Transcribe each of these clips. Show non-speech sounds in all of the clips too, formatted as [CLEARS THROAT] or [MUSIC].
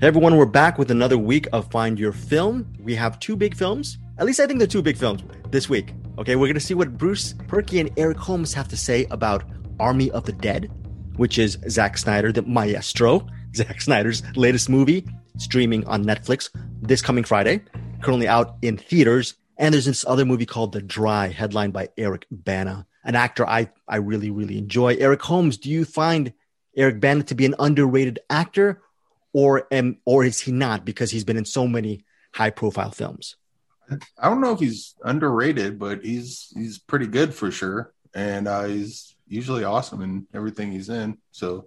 Hey everyone, we're back with another week of Find Your Film. We have two big films. At least I think they're two big films this week. Okay, we're gonna see what Bruce Purkey and Eric Holmes have to say about Army of the Dead, which is Zack Snyder, the maestro, [LAUGHS] Zack Snyder's latest movie, streaming on Netflix this coming Friday, currently out in theaters. And there's this other movie called The Dry, headlined by Eric Bana, an actor I, I really, really enjoy. Eric Holmes, do you find Eric Bana to be an underrated actor, or am, or is he not because he's been in so many high profile films? I don't know if he's underrated, but he's he's pretty good for sure, and uh, he's usually awesome in everything he's in. So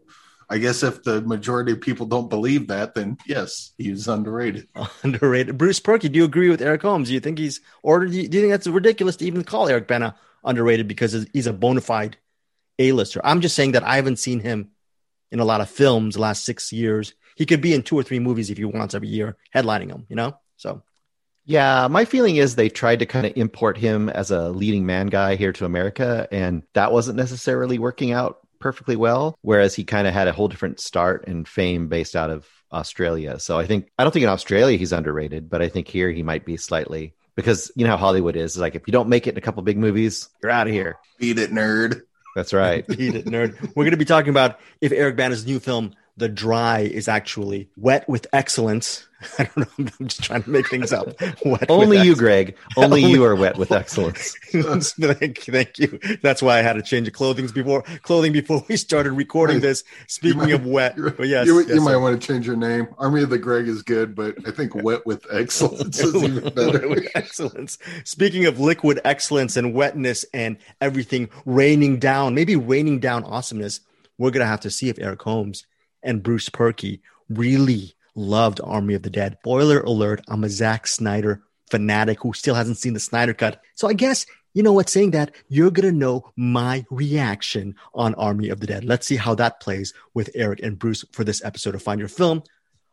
I guess if the majority of people don't believe that, then yes, he's underrated. [LAUGHS] underrated. Bruce Purkey, do you agree with Eric Holmes? Do you think he's, or do you, do you think that's ridiculous to even call Eric Bana underrated because he's a bona fide A-lister? I'm just saying that I haven't seen him in a lot of films the last six years. He could be in two or three movies if he wants every year, headlining them, you know? So yeah, my feeling is they tried to kind of import him as a leading man guy here to America, and that wasn't necessarily working out perfectly well. Whereas he kind of had a whole different start and fame based out of Australia. So I think, I don't think in Australia he's underrated, but I think here he might be slightly because you know how Hollywood is. Like if you don't make it in a couple big movies, you're out of here. Beat it, nerd. That's right. [LAUGHS] Beat it, nerd. We're going to be talking about if Eric Bana's new film, The Dry, is actually wet with excellence [LAUGHS] I don't know. I'm just trying to make things up. [LAUGHS] Only you, Greg. Only, [LAUGHS] Only you are wet with excellence. thank, thank you. That's why I had to change the clothing before clothing before we started recording this. Speaking might, of wet, but oh, yes, you, yes, you might want to change your name. Army of the Greg is good, but I think wet with excellence is even better. excellence. Speaking of liquid excellence and wetness and everything raining down, maybe raining down awesomeness, we're gonna have to see if Eric Holmes and Bruce Purkey really loved Army of the Dead. Spoiler alert, I'm a Zack Snyder fanatic who still hasn't seen the Snyder cut. So I guess, you know what, saying that, you're going to know my reaction on Army of the Dead. Let's see how that plays with Eric and Bruce for this episode of Find Your Film.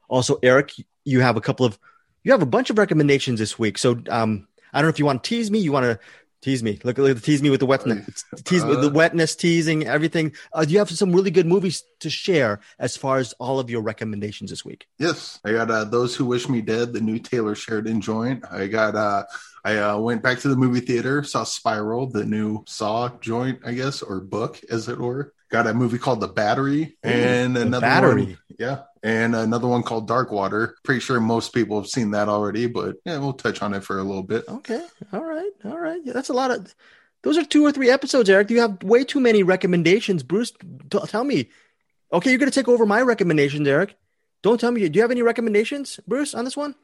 Also, Eric, you have a couple of, you have a bunch of recommendations this week. So um, I don't know if you want to tease me, you want to Tease me. Look, at look, tease me with the wetness. Tease uh, the wetness, teasing everything. Uh, do you have some really good movies to share as far as all of your recommendations this week? Yes, I got uh, those who wish me dead, the new Taylor Sheridan joint. I got. uh I uh, went back to the movie theater, saw Spiral, the new Saw joint, I guess, or book, as it were. Got a movie called The Battery, and Ooh, another Battery. One, yeah, and another one called Dark Water. Pretty sure most people have seen that already, but yeah, we'll touch on it for a little bit. Okay. All right. All right. Yeah, that's a lot of those are two or three episodes, Eric. You have way too many recommendations. Bruce, t- tell me. Okay, you're going to take over my recommendations, Eric. Don't tell me. Do you have any recommendations, Bruce, on this one?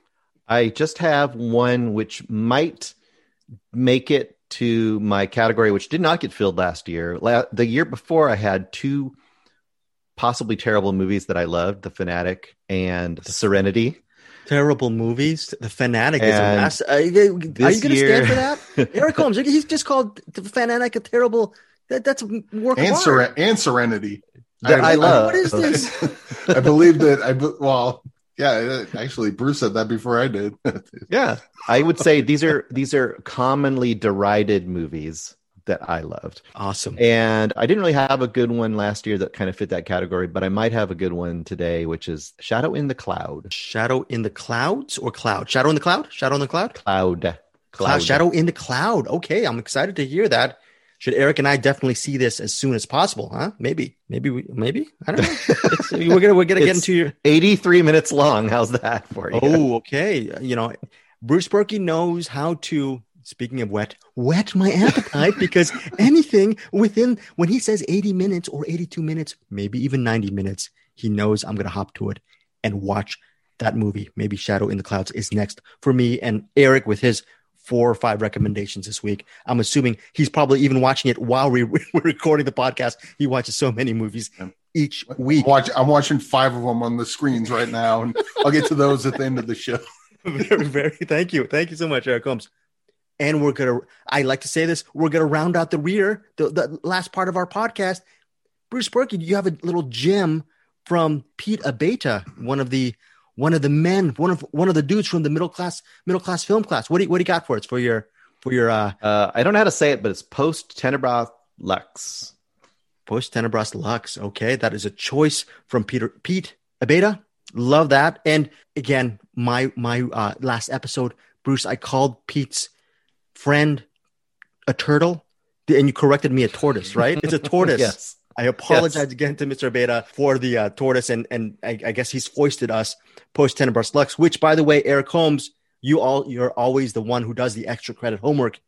I just have one which might make it to my category, which did not get filled last year. La- the year before, I had two possibly terrible movies that I loved, The Fanatic and Serenity. Terrible movies. The Fanatic and is a mess. Are you, you going to stand for that? [LAUGHS] Eric Holmes, he's just called The Fanatic a terrible. That, that's a work and, Seren- and Serenity. That I, I love. What is [LAUGHS] this? I believe that I well, yeah, actually, Bruce said that before I did. [LAUGHS] yeah, I would say these are these are commonly derided movies that I loved. Awesome. And I didn't really have a good one last year that kind of fit that category, but I might have a good one today, which is Shadow in the Cloud. Shadow in the Clouds or Cloud? Shadow in the Cloud? Shadow in the Cloud? Cloud. Cloud. cloud. Shadow in the Cloud. Okay, I'm excited to hear that. Should Eric and I definitely see this as soon as possible? Huh? Maybe, maybe, we, maybe. I don't know. we're gonna we're gonna get into your 83 minutes long. How's that for you? Oh, okay. You know, Bruce Purkey knows how to speaking of wet, whet my appetite because [LAUGHS] anything within when he says 80 minutes or 82 minutes, maybe even 90 minutes, he knows I'm to hop to it and watch that movie. Maybe Shadow in the Clouds is next for me and Eric with his four or five recommendations this week. I'm assuming he's probably even watching it while we, [LAUGHS] we're recording the podcast. He watches so many movies each week. I'm, watch, I'm watching five of them on the screens right now, and I'll get to those at the end of the show. [LAUGHS] very, very. Thank you. Thank you so much, Eric Holmes and we're gonna i like to say this we're gonna round out the rear the, the last part of our podcast bruce Purkey, you have a little gem from pete Abeyta one of the one of the men one of one of the dudes from the middle class middle class film class what do you what do you got for us for your for your uh, uh i don't know how to say it but it's post tenebras lux post tenebras lux okay that is a choice from peter pete Abeyta Love that. And again, my my uh, last episode, Bruce, I called Pete's friend a turtle, and you corrected me a tortoise, right? It's a [LAUGHS] tortoise. yes. I apologize yes. again to Mr. Beta for the uh, tortoise, and and I, I, guess he's foisted us post Tenebras Lux. Which, by the way, Eric Holmes, you all you're always the one who does the extra credit homework.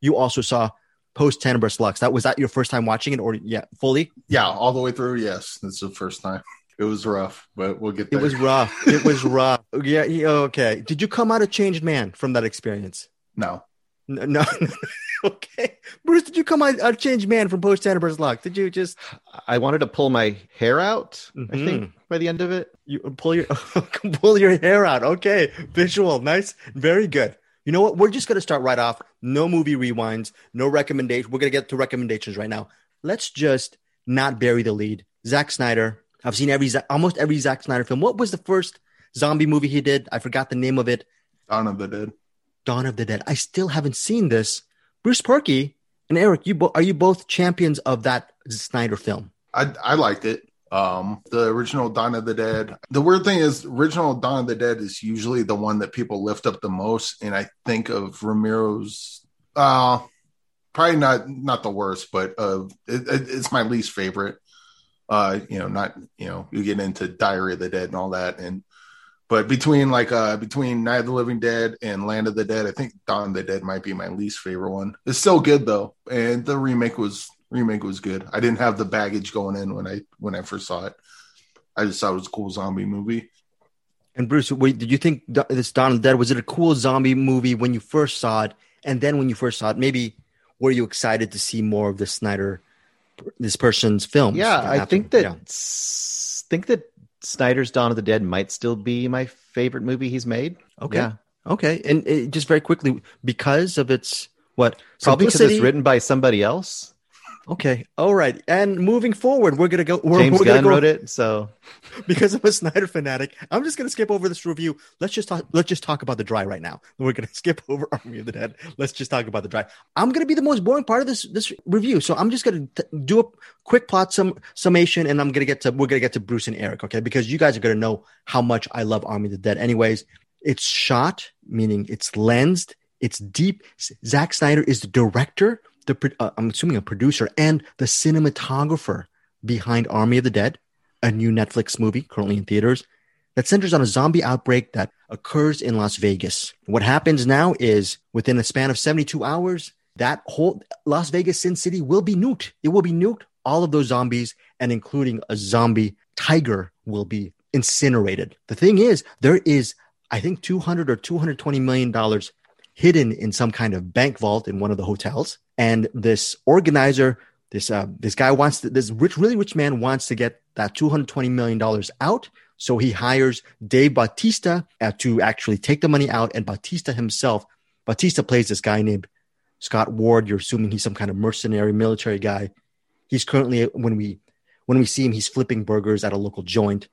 You also saw post Tenebras Lux. That was that your first time watching it, or yeah, fully? Yeah, all the way through. Yes, that's the first time. It was rough, but we'll get there. It was rough. It was [LAUGHS] rough. Yeah. Okay. Did you come out a changed man from that experience? No. No. no. [LAUGHS] okay. Bruce, did you come out a changed man from post Tenebras Lux? Did you just? I wanted to pull my hair out. Mm-hmm. I think by the end of it, you pull your [LAUGHS] pull your hair out. Okay. Visual. Nice. Very good. You know what? We're just gonna start right off. No movie rewinds. No recommendation. We're gonna get to recommendations right now. Let's just not bury the lead. Zack Snyder. I've seen every almost every Zack Snyder film. What was the first zombie movie he did? I forgot the name of it. Dawn of the Dead. Dawn of the Dead. I still haven't seen this. Bruce Purkey and Eric, you bo- are you both champions of that Snyder film? I I liked it. Um, the original Dawn of the Dead. The weird thing is, original Dawn of the Dead is usually the one that people lift up the most, and I think of Romero's. Uh probably not not the worst, but uh, it, it, it's my least favorite. Uh, you know, not you know, you get into Diary of the Dead and all that, and but between like uh between Night of the Living Dead and Land of the Dead, I think Dawn of the Dead might be my least favorite one. It's still good though, and the remake was remake was good. I didn't have the baggage going in when I when I first saw it. I just thought it was a cool zombie movie. And Bruce, wait, did you think this Dawn of the Dead was it a cool zombie movie when you first saw it, and then when you first saw it, maybe were you excited to see more of the Snyder, this person's films? Yeah, I think that yeah. think that Snyder's Dawn of the Dead might still be my favorite movie he's made. Okay. Yeah. Okay. And it, uh, just very quickly, because of its what? Probably because it's written by somebody else. Okay. All right. And moving forward, we're gonna go. We're, James we're Gunn go, wrote it, so [LAUGHS] because I'm a Snyder fanatic, I'm just gonna skip over this review. Let's just talk. Let's just talk about the dry right now. We're gonna [LAUGHS] skip over Army of the Dead. Let's just talk about the dry. I'm gonna be the most boring part of this this review, so I'm just gonna t- do a quick plot sum summation, and I'm gonna get to we're gonna get to Bruce and Eric, okay? Because you guys are gonna know how much I love Army of the Dead. Anyways, it's shot, meaning it's lensed, it's deep. Zack Snyder is the director the uh, I'm assuming a producer and the cinematographer behind Army of the Dead, a new Netflix movie currently in theaters that centers on a zombie outbreak that occurs in Las Vegas. What happens now is within a span of 72 hours, that whole Las Vegas Sin City will be nuked. It will be nuked. All of those zombies and including a zombie tiger will be incinerated. The thing is, there is, I think, 200 or 220 million dollars hidden in some kind of bank vault in one of the hotels. And this organizer, this uh, this guy wants to, this rich, really rich man wants to get that 220 million dollars out. So he hires Dave Bautista uh, to actually take the money out, and Bautista himself, Bautista plays this guy named Scott Ward. You're assuming he's some kind of mercenary military guy. He's currently when we when we see him, he's flipping burgers at a local joint,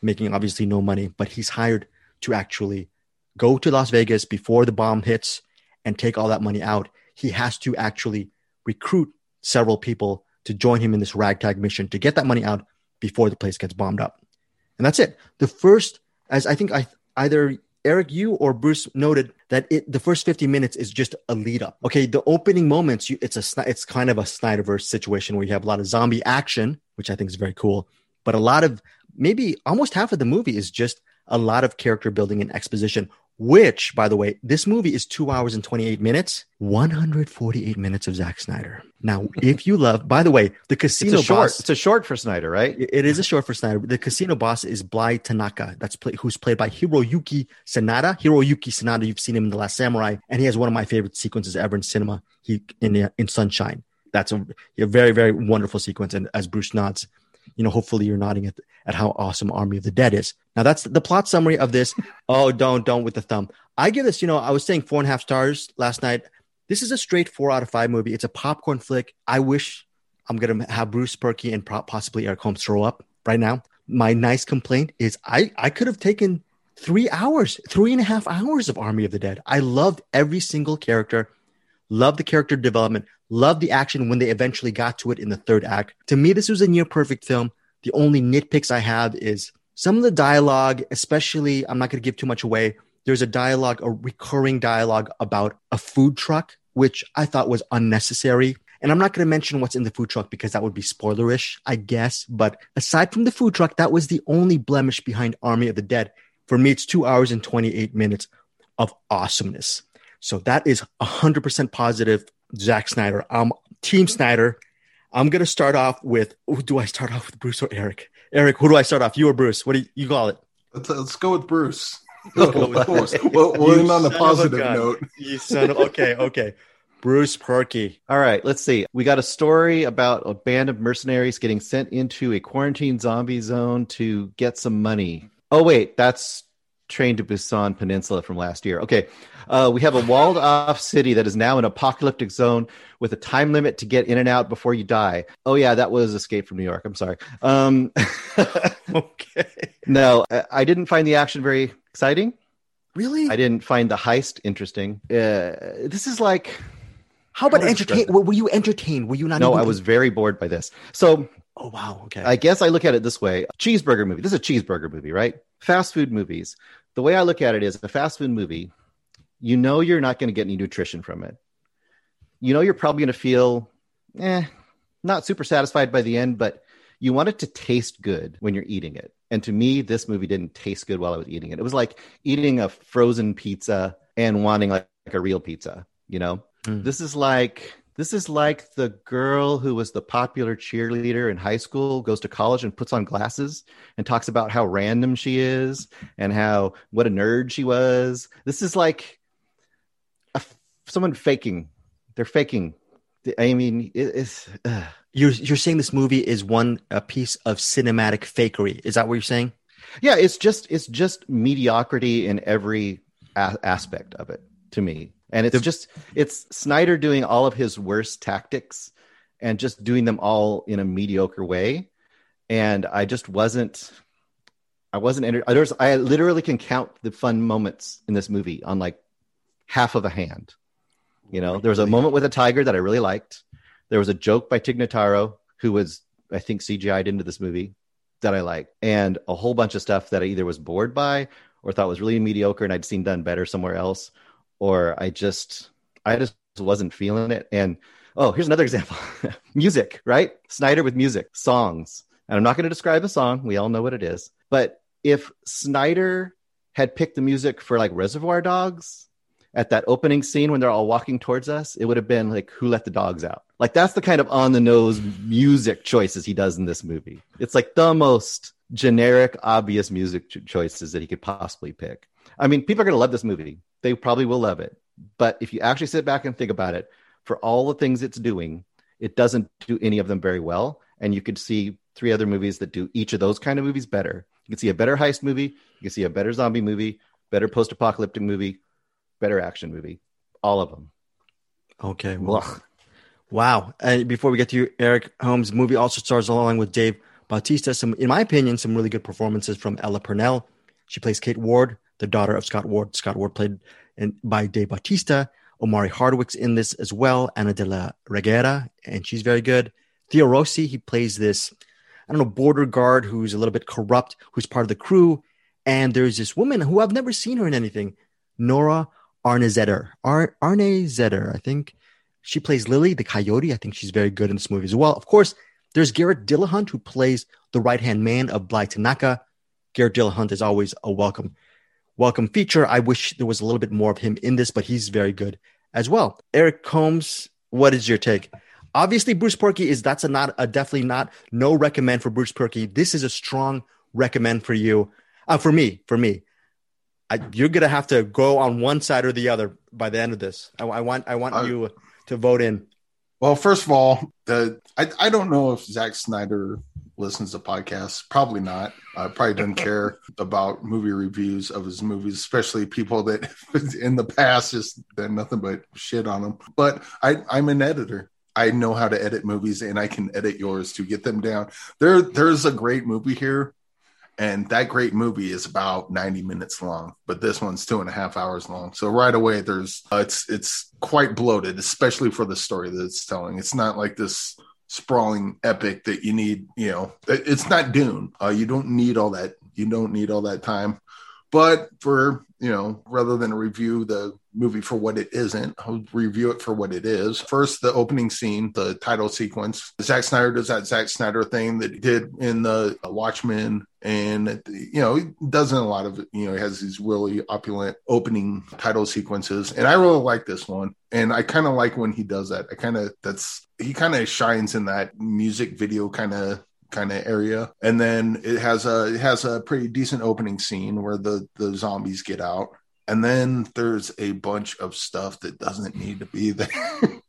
making obviously no money, but he's hired to actually go to Las Vegas before the bomb hits and take all that money out, he has to actually recruit several people to join him in this ragtag mission to get that money out before the place gets bombed up. And that's it. The first, as I think I either Eric, you or Bruce noted that it the first 50 minutes is just a lead up. Okay, the opening moments, you, it's a it's kind of a Snyderverse situation where you have a lot of zombie action, which I think is very cool, but a lot of maybe almost half of the movie is just a lot of character building and exposition which, by the way, this movie is two hours and 28 minutes, 148 minutes of Zack Snyder. Now, if you love, by the way, the casino it's short. boss. It's a short for Snyder, right? It is a short for Snyder. The casino boss is Bly Tanaka. That's play, who's played by Hiroyuki Sanada. Hiroyuki Sanada, you've seen him in The Last Samurai, and he has one of my favorite sequences ever in cinema. He in uh, in Sunshine. That's a, a very very wonderful sequence. And as Bruce nods, you know, hopefully you're nodding at, at how awesome Army of the Dead is. Now that's the plot summary of this. [LAUGHS] oh, don't, don't with the thumb. I give this, you know, I was saying four and a half stars last night. This is a straight four out of five movie. It's a popcorn flick. I wish I'm going to have Bruce Purkey and possibly Eric Holmes throw up right now. My nice complaint is I, I could have taken three hours, three and a half hours of Army of the Dead. I loved every single character, loved the character development, Love the action when they eventually got to it in the third act. To me, this was a near perfect film. The only nitpicks I have is some of the dialogue, especially, I'm not going to give too much away. There's a dialogue, a recurring dialogue about a food truck, which I thought was unnecessary. And I'm not going to mention what's in the food truck because that would be spoilerish, I guess. But aside from the food truck, that was the only blemish behind Army of the Dead. For me, it's two hours and 28 minutes of awesomeness. So that is 100% positive, Zack Snyder. Um, Team Snyder. I'm going to start off with, who do I start off with, Bruce or Eric? Eric, who do I start off? You or Bruce? What do you, you call it? Let's, let's go with Bruce. [LAUGHS] We'll, we'll, we'll end on a positive a note. You son of, okay, okay. Bruce Purkey. All right, let's see. We got a story about a band of mercenaries getting sent into a quarantine zombie zone to get some money. Oh, wait, that's Train to Busan Peninsula from last year. Okay, uh, we have a walled off city that is now an apocalyptic zone with a time limit to get in and out before you die. Oh yeah, that was Escape from New York. I'm sorry. Um, [LAUGHS] okay. No, I didn't find the action very exciting. Really? I didn't find the heist interesting. Uh, this is like. How about entertain? Were you entertained? Were you not? No, I was very bored by this. So. Oh wow. Okay. I guess I look at it this way: cheeseburger movie. This is a cheeseburger movie, right? Fast food movies. The way I look at it is a fast food movie you know you're not going to get any nutrition from it. You know you're probably going to feel, eh, not super satisfied by the end, but you want it to taste good when you're eating it. And to me, this movie didn't taste good while I was eating it. It was like eating a frozen pizza and wanting like, like a real pizza. You know, mm. this is like this is like the girl who was the popular cheerleader in high school goes to college and puts on glasses and talks about how random she is and how what a nerd she was. This is like someone faking. They're faking. I mean, it's. Uh. You're you're saying this movie is one a piece of cinematic fakery. Is that what you're saying? Yeah, it's just it's just mediocrity in every a- aspect of it to me, and it's the, just it's Snyder doing all of his worst tactics and just doing them all in a mediocre way, and I just wasn't. I wasn't. Enter- there's, I literally can count the fun moments in this movie on like half of a hand. You know, there was a moment with a tiger that I really liked. There was a joke by Tig Notaro, who was, I think, CGI'd into this movie that I liked, and a whole bunch of stuff that I either was bored by or thought was really mediocre and I'd seen done better somewhere else, or I just, I just wasn't feeling it. And oh, here's another example [LAUGHS] music, right? Snyder with music, songs. And I'm not going to describe a song, we all know what it is. But if Snyder had picked the music for like Reservoir Dogs at that opening scene when they're all walking towards us, it would have been like, Who let the dogs out? Like, that's the kind of on the nose music choices he does in this movie. It's like the most generic, obvious music choices that he could possibly pick. I mean, people are going to love this movie. They probably will love it. But if you actually sit back and think about it, for all the things it's doing, it doesn't do any of them very well. And you could see three other movies that do each of those kind of movies better. You can see a better heist movie, you can see a better zombie movie, better post apocalyptic movie, better action movie. All of them. Okay. Well, wow. And before we get to you, Eric Holmes' movie also stars along with Dave Bautista. Some, in my opinion, some really good performances from Ella Purnell. She plays Kate Ward, the daughter of Scott Ward. Scott Ward played in, by Dave Bautista. Omari Hardwick's in this as well. Ana de la Reguera, and she's very good. Theo Rossi, he plays this, I don't know, border guard who's a little bit corrupt, who's part of the crew. And there's this woman who I've never seen her in anything, Nora Arnezeder. Ar- Arnezeder, I think. She plays Lily, the coyote. I think she's very good in this movie as well. Of course, there's Garrett Dillahunt, who plays the right hand man of Bly Tanaka. Garrett Dillahunt is always a welcome, welcome feature. I wish there was a little bit more of him in this, but he's very good as well. Eric Combs, what is your take? Obviously, Bruce Purkey is that's a not a definitely not no recommend for Bruce Purkey. This is a strong recommend for you, uh, for me, for me. I, you're gonna have to go on one side or the other by the end of this. I, I want I want you to vote in. Well, first of all, the I, I don't know if Zack Snyder listens to podcasts. Probably not. I uh, probably doesn't care [LAUGHS] about movie reviews of his movies, especially people that [LAUGHS] in the past just done nothing but shit on them. But I, I'm an editor. I know how to edit movies, and I can edit yours to get them down. There, there's a great movie here and that great movie is about 90 minutes long but this one's two and a half hours long so right away there's uh, it's it's quite bloated especially for the story that it's telling it's not like this sprawling epic that you need you know it's not dune uh, you don't need all that you don't need all that time. But for you know, rather than review the movie for what it isn't, I'll review it for what it is. First, the opening scene, the title sequence. Zack Snyder does that Zack Snyder thing that he did in the uh, Watchmen, and you know, he does in a lot of. You know, he has these really opulent opening title sequences, and I really like this one. And I kind of like when he does that. I kind of that's he kind of shines in that music video kind of kind of area and then it has a it has a pretty decent opening scene where the the zombies get out and then there's a bunch of stuff that doesn't need to be there. [LAUGHS]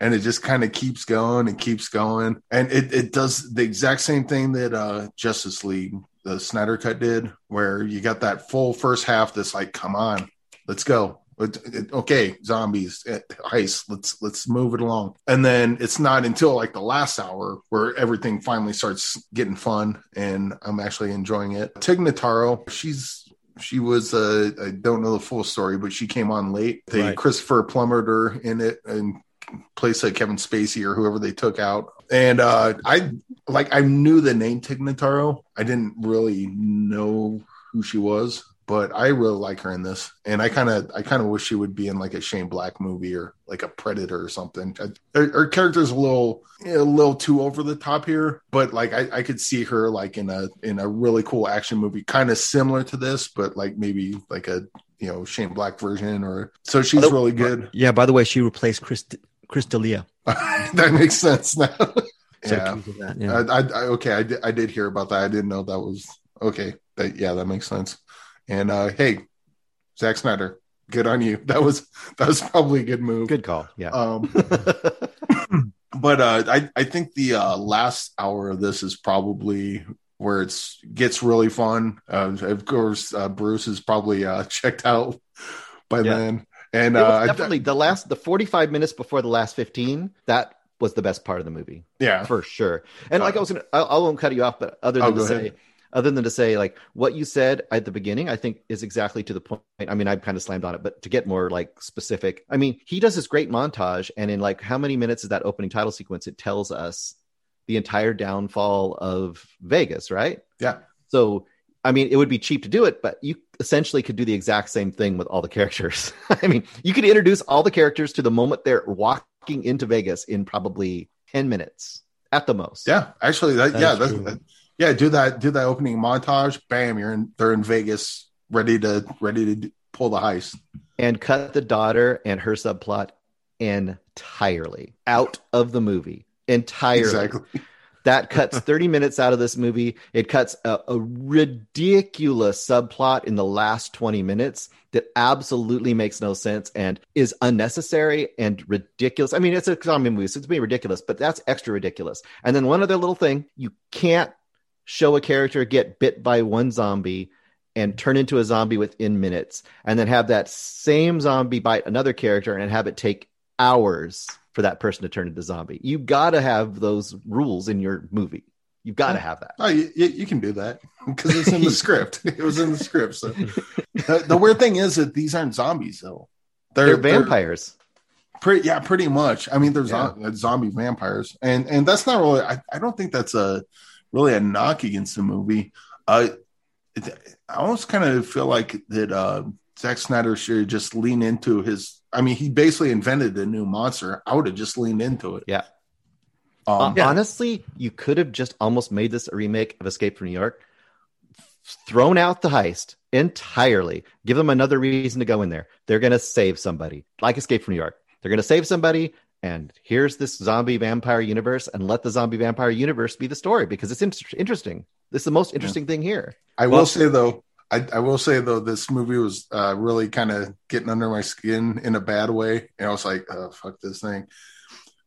And it just kind of keeps going and keeps going. And it, it does the exact same thing that uh justice league the snyder cut did where you got that full first half that's like come on let's go. Okay zombies heist let's let's move it along. And then it's not until like the last hour where everything finally starts getting fun and i'm actually enjoying it. Tig notaro she's she was uh i don't know the full story but she came on late they right. christopher plummered her in it and place like Kevin Spacey or whoever they took out. And uh I like I knew the name Tig Notaro. I didn't really know who she was but I really like her in this, and I kind of I kind of wish she would be in like a Shane Black movie or like a Predator or something. Her, her character's a little a little too over the top here, but like I, I could see her like in a in a really cool action movie, kind of similar to this, but like maybe like a you know Shane Black version or so she's the, really good. Yeah. By the way, she replaced Chris Chris D'Elia. [LAUGHS] that makes sense now. [LAUGHS] [LAUGHS] yeah. That, yeah. I, I, okay, I did, I did hear about that. I didn't know that was okay. That, yeah, that makes sense. And uh, hey, Zack Snyder, good on you. [LAUGHS] That was that was probably a good move. Good call. Yeah. Um, [LAUGHS] [CLEARS THROAT] but uh, I I think the uh, last hour of this is probably where it's gets really fun. Uh, of course, uh, Bruce is probably uh, [LAUGHS] checked out by yeah. then. And uh, definitely the last the 45 minutes before the last 15 that was the best part of the movie. Yeah, for sure. And like I was gonna, I, I won't cut you off, but other than oh, to say, ahead other than to say like what you said at the beginning i think is exactly to the point. I mean i've kind of slammed on it but to get more like specific i mean he does this great montage and in like how many minutes is that opening title sequence? It tells us the entire downfall of vegas right? Yeah. So i mean it would be cheap to do it but you essentially could do the exact same thing with all the characters. [LAUGHS] I mean you could introduce all the characters to the moment they're walking into vegas in probably 10 minutes at the most. Yeah actually that, that yeah that's, that, yeah, do that. Do that opening montage. Bam, you're in. They're in Vegas, ready to ready to pull the heist. And cut the daughter and her subplot entirely out of the movie. Entirely. Exactly. That cuts [LAUGHS] 30 minutes out of this movie. It cuts a, a, ridiculous subplot in the last 20 minutes that absolutely makes no sense and is unnecessary and ridiculous. I mean, it's a zombie movie, so it's being ridiculous, but that's extra ridiculous. And then one other little thing you can't show a character get bit by one zombie and turn into a zombie within minutes, and then have that same zombie bite another character and have it take hours for that person to turn into zombie. You got to have those rules in your movie. You've got to have that. Oh, you, you can do that because it's in the [LAUGHS] script. It was in the script. So the, the, weird thing is that these aren't zombies, though. They're, they're vampires. They're pretty, yeah, pretty much. I mean, there's yeah. zombie vampires, and and that's not really. I, I don't think that's a really a knock against the movie. Uh, it, I almost kind of feel like that uh, Zack Snyder should just lean into his. I mean, he basically invented a new monster. I would have just leaned into it. Yeah. Um, uh, yeah. Honestly, you could have just almost made this a remake of Escape from New York, thrown out the heist entirely, give them another reason to go in there. They're going to save somebody, like Escape from New York. They're going to save somebody and here's this zombie vampire universe and let the zombie vampire universe be the story because it's in- interesting. This is the most interesting yeah. thing here. I well, will say though I, I, will say though this movie was uh, really kind of getting under my skin in a bad way. And i was like oh, fuck this thing.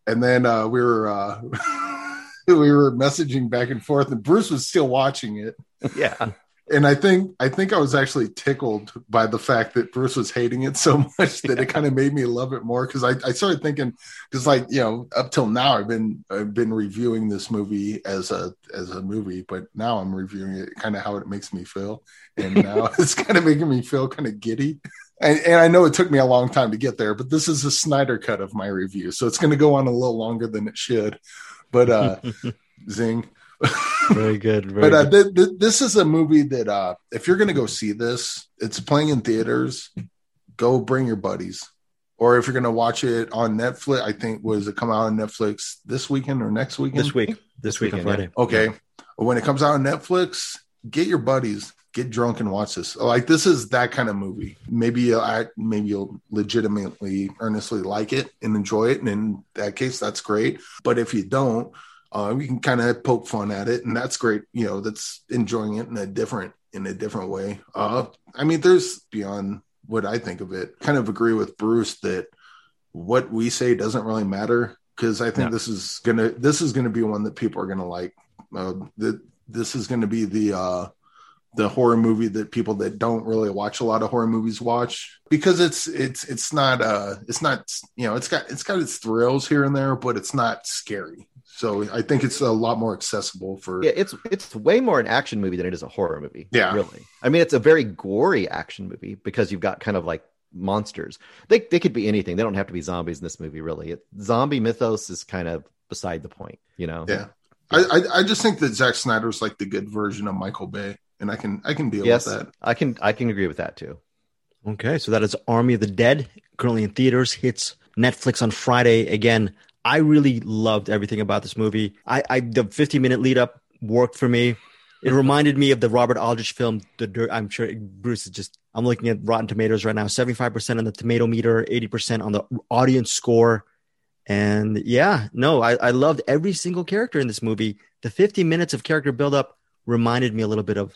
And then uh, we were uh, [LAUGHS] we were messaging back and forth and bruce was still watching it. [LAUGHS] Yeah and I think I think I was actually tickled by the fact that Bruce was hating it so [LAUGHS] much that it kind of made me love it more because I, I started thinking because like you know up till now I've been I've been reviewing this movie as a as a movie but now I'm reviewing it kind of how it makes me feel. And [LAUGHS] now it's kind of making me feel kind of giddy. And, and I know it took me a long time to get there but this is a Snyder cut of my review so it's going to go on a little longer than it should. But uh [LAUGHS] zing Very good. [LAUGHS] Very but uh, th- th- this is a movie that uh, if you're going to go see this, it's playing in theaters. Go bring your buddies, or if you're going to watch it on Netflix, I think was it come out on Netflix this weekend or next weekend? this week. This, This week on weekend, Friday. Okay, when it comes out on Netflix, get your buddies, get drunk and watch this. Like this is that kind of movie. Maybe you'll act, maybe you'll legitimately, earnestly like it and enjoy it, and in that case, that's great. But if you don't, uh, we can kind of poke fun at it, and that's great. You know, that's enjoying it in a different in a different way. Uh, I mean, there's beyond what I think of it. Kind of agree with Bruce that what we say doesn't really matter because I think No. this is gonna this is gonna be one that people are gonna like. Uh, that this is gonna be the uh, the horror movie that people that don't really watch a lot of horror movies watch because it's it's it's not uh it's not you know it's got it's got its thrills here and there but it's not scary so i think it's a lot more accessible for Yeah, it's it's way more an action movie than it is a horror movie. Yeah. really. I mean, it's a very gory action movie because you've got kind of like monsters. They they could be anything. They don't have to be zombies in this movie. Really, it, zombie mythos is kind of beside the point. You know. yeah I, I i just think that Zack snyder's like the good version of michael bay and i can i can deal Yes, with that I can I can agree with that too. Okay, so that is Army of the Dead, currently in theaters, hits Netflix on Friday. Again, I really loved everything about this movie. I, I the 50 minute lead up worked for me. It reminded me of the Robert Aldrich film, The Dirt. I'm sure Bruce is just. I'm looking at Rotten Tomatoes right now. 75% on the tomato meter, 80% on the audience score. And yeah, no, I, I loved every single character in this movie. The 50 minutes of character buildup reminded me a little bit of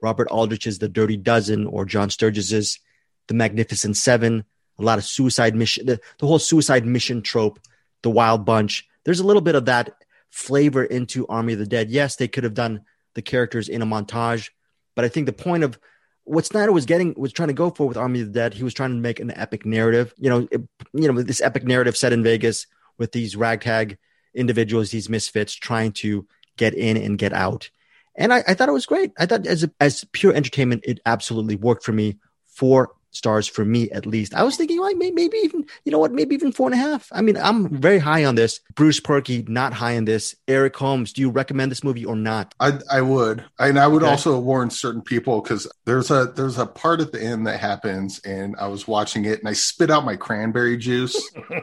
Robert Aldrich's The Dirty Dozen or John Sturges's The Magnificent Seven. A lot of suicide mission, the, the whole suicide mission trope, The Wild Bunch. There's a little bit of that flavor into Army of the Dead. Yes, they could have done the characters in a montage, but I think the point of what Snyder was getting was trying to go for with Army of the Dead. He was trying to make an epic narrative. You know, it, you know this epic narrative set in Vegas with these ragtag individuals, these misfits trying to get in and get out. And I, I thought it was great. I thought as a, as pure entertainment, it absolutely worked for me. Four stars for me at least. I was thinking like maybe, maybe even you know what, maybe even four and a half. I mean, I'm very high on this. Bruce Purkey not high on this. Eric Holmes, do you recommend this movie or not? I I would, and I would Okay. also warn certain people because there's a there's a part at the end that happens, and I was watching it, and I spit out my cranberry juice.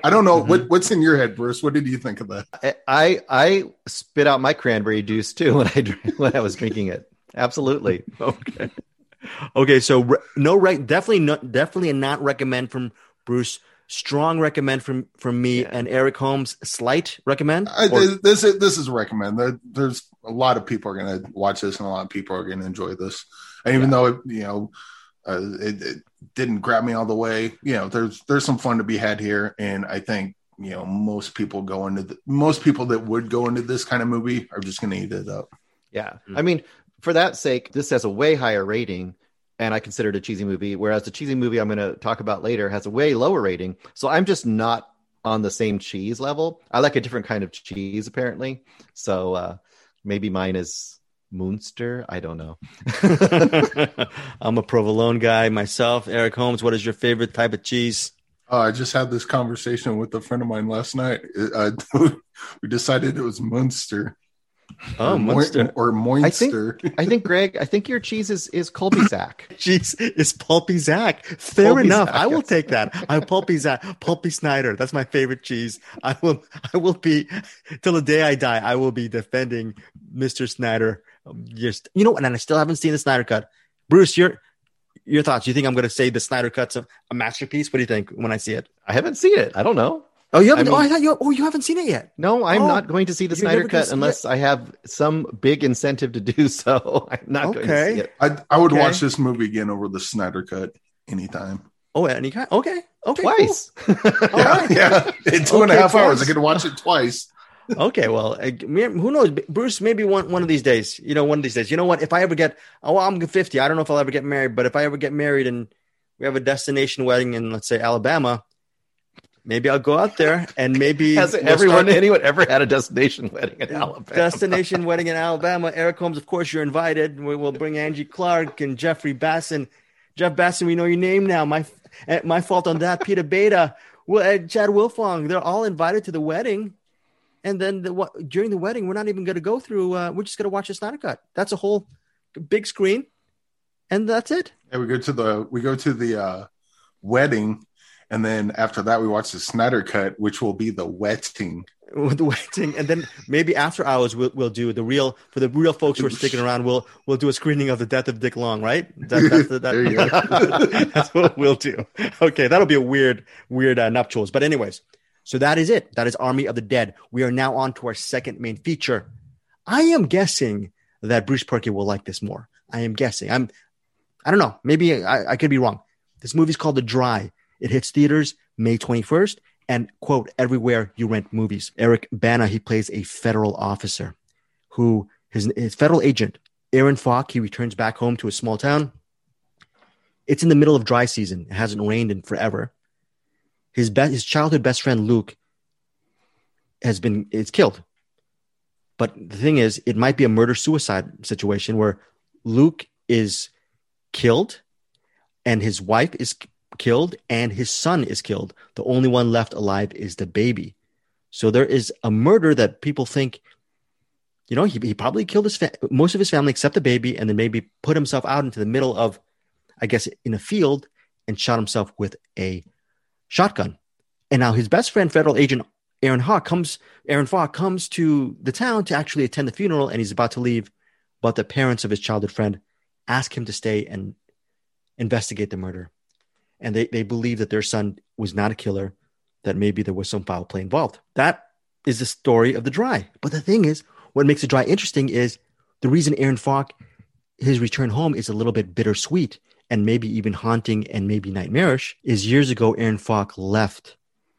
I don't know [LAUGHS] mm-hmm. what what's in your head, Bruce. What did you think of that? I I, I spit out my cranberry juice too [LAUGHS] when I when I was drinking it. Absolutely. [LAUGHS] Okay. Okay, so re- no right definitely not definitely a not recommend from Bruce. Strong recommend from from me Yeah. and Eric Holmes. Slight recommend. I, Or- this is this is a recommend. There, there's a lot of people are going to watch this, and a lot of people are going to enjoy this. And even though it, you know uh, it, it didn't grab me all the way, you know, there's there's some fun to be had here, and I think you know most people go into the, most people that would go into this kind of movie are just going to eat it up. Yeah. Mm. I mean, for that sake, this has a way higher rating, and I consider it a cheesy movie. Whereas the cheesy movie I'm going to talk about later has a way lower rating. So I'm just not on the same cheese level. I like a different kind of cheese, apparently. So uh, maybe mine is Munster. I don't know. [LAUGHS] I'm a provolone guy myself. Eric Holmes, what is your favorite type of cheese? Uh, I just had this conversation with a friend of mine last night. Uh, [LAUGHS] we decided it was Munster. Oh, or Moi- Munster. or Moinster. I think I think Greg, I think your cheese is is Colby Sack. [LAUGHS] Cheese is Pulpy Zach. Fair Pulpy enough. Zach, I will yes. take that. I'm Pulpy Zach. Pulpy Snyder. That's my favorite cheese. I will. I will be till the day I die. I will be defending Mr. Snyder. Um, Just you know, and I still haven't seen the Snyder cut. Bruce, your your thoughts? You think I'm going to say the Snyder cut's a, a masterpiece? What do you think when I see it? I haven't seen it. I don't know. Oh, you haven't. I mean- oh, I thought you. Oh, you haven't seen it yet. No, I'm Oh, not going to see the Snyder Cut see unless I have some big incentive to do [LAUGHS] so. I'm not going to see it. I, I would Okay. watch this movie again over the Snyder Cut anytime. Oh, any kind. Okay. Okay. Twice. [LAUGHS] All right. yeah, in two and a Okay, half hours. I could watch it twice. Okay. Well, who knows? Bruce, maybe one one of these days. You know, one of these days. You know what? If I ever get, oh, I'm 50. I don't know if I'll ever get married, but if I ever get married and we have a destination wedding in, let's say, Alabama, maybe I'll go out there and maybe Has we'll everyone, start- anyone ever had a destination wedding in Alabama? destination wedding in Alabama. Eric Holmes, of course, you're invited. We will bring Angie Clark and Jeffrey Basson. Jeff Basson, we know your name now. My eh, my fault on that. Pete Abeyta, well, uh, Chad Wilfong, they're all invited to the wedding. and then the, what, during the wedding, we're not even going to go through. Uh, we're just going to watch the Snyder Cut. That's a whole big screen, and that's it. Yeah, we go to the we go to the uh, wedding, and then after that, we watch the Snyder Cut, which will be the wetting. [LAUGHS] The wedding, and then maybe after hours we'll, we'll do the real for the real folks who are sticking around. We'll we'll do a screening of the death of Dick Long, right? That, [LAUGHS] that's the, There you go. that, [LAUGHS] that's what we'll do. Okay, that'll be a weird weird uh, nuptials. But anyways, so that is it. That is Army of the Dead. We are now on to our second main feature. I am guessing that Bruce Purkey will like this more. I am guessing. I'm. I don't know. Maybe I, I could be wrong. This movie's called The Dry. It hits theaters May 21st and quote everywhere you rent movies. Eric Bana he plays a federal officer who his, his federal agent Aaron Falk he returns back home to a small town. It's in the middle of dry season. It hasn't rained in forever. His be- his childhood best friend Luke has been it's killed. But the thing is, it might be a murder suicide situation where Luke is killed and his wife is killed and his son is killed. The only one left alive is the baby. So there is a murder that people think, you know, he, he probably killed his fa- most of his family except the baby, and then maybe put himself out into the middle of, I guess, in a field and shot himself with a shotgun. And now his best friend, federal agent Aaron Hawk, comes. Aaron Falk comes to the town to actually attend the funeral, and he's about to leave, but the parents of his childhood friend ask him to stay and investigate the murder. And they, they believe that their son was not a killer, that maybe there was some foul play involved. That is the story of the dry. But the thing is, what makes the dry interesting is the reason Aaron Falk, his return home is a little bit bittersweet and maybe even haunting and maybe nightmarish is years ago, Aaron Falk left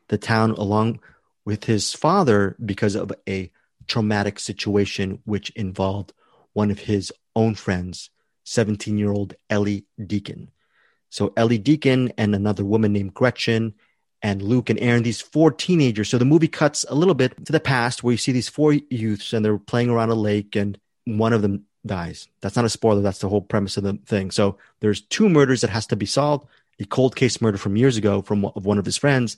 the town along with his father because of a traumatic situation which involved one of his own friends 17 year old Ellie Deacon. So Ellie Deacon and another woman named Gretchen and Luke and Aaron, these four teenagers. So the movie cuts a little bit to the past where you see these four youths and they're playing around a lake and one of them dies. That's not a spoiler. That's the whole premise of the thing. So there's two murders that has to be solved. A cold case murder from years ago from of one of his friends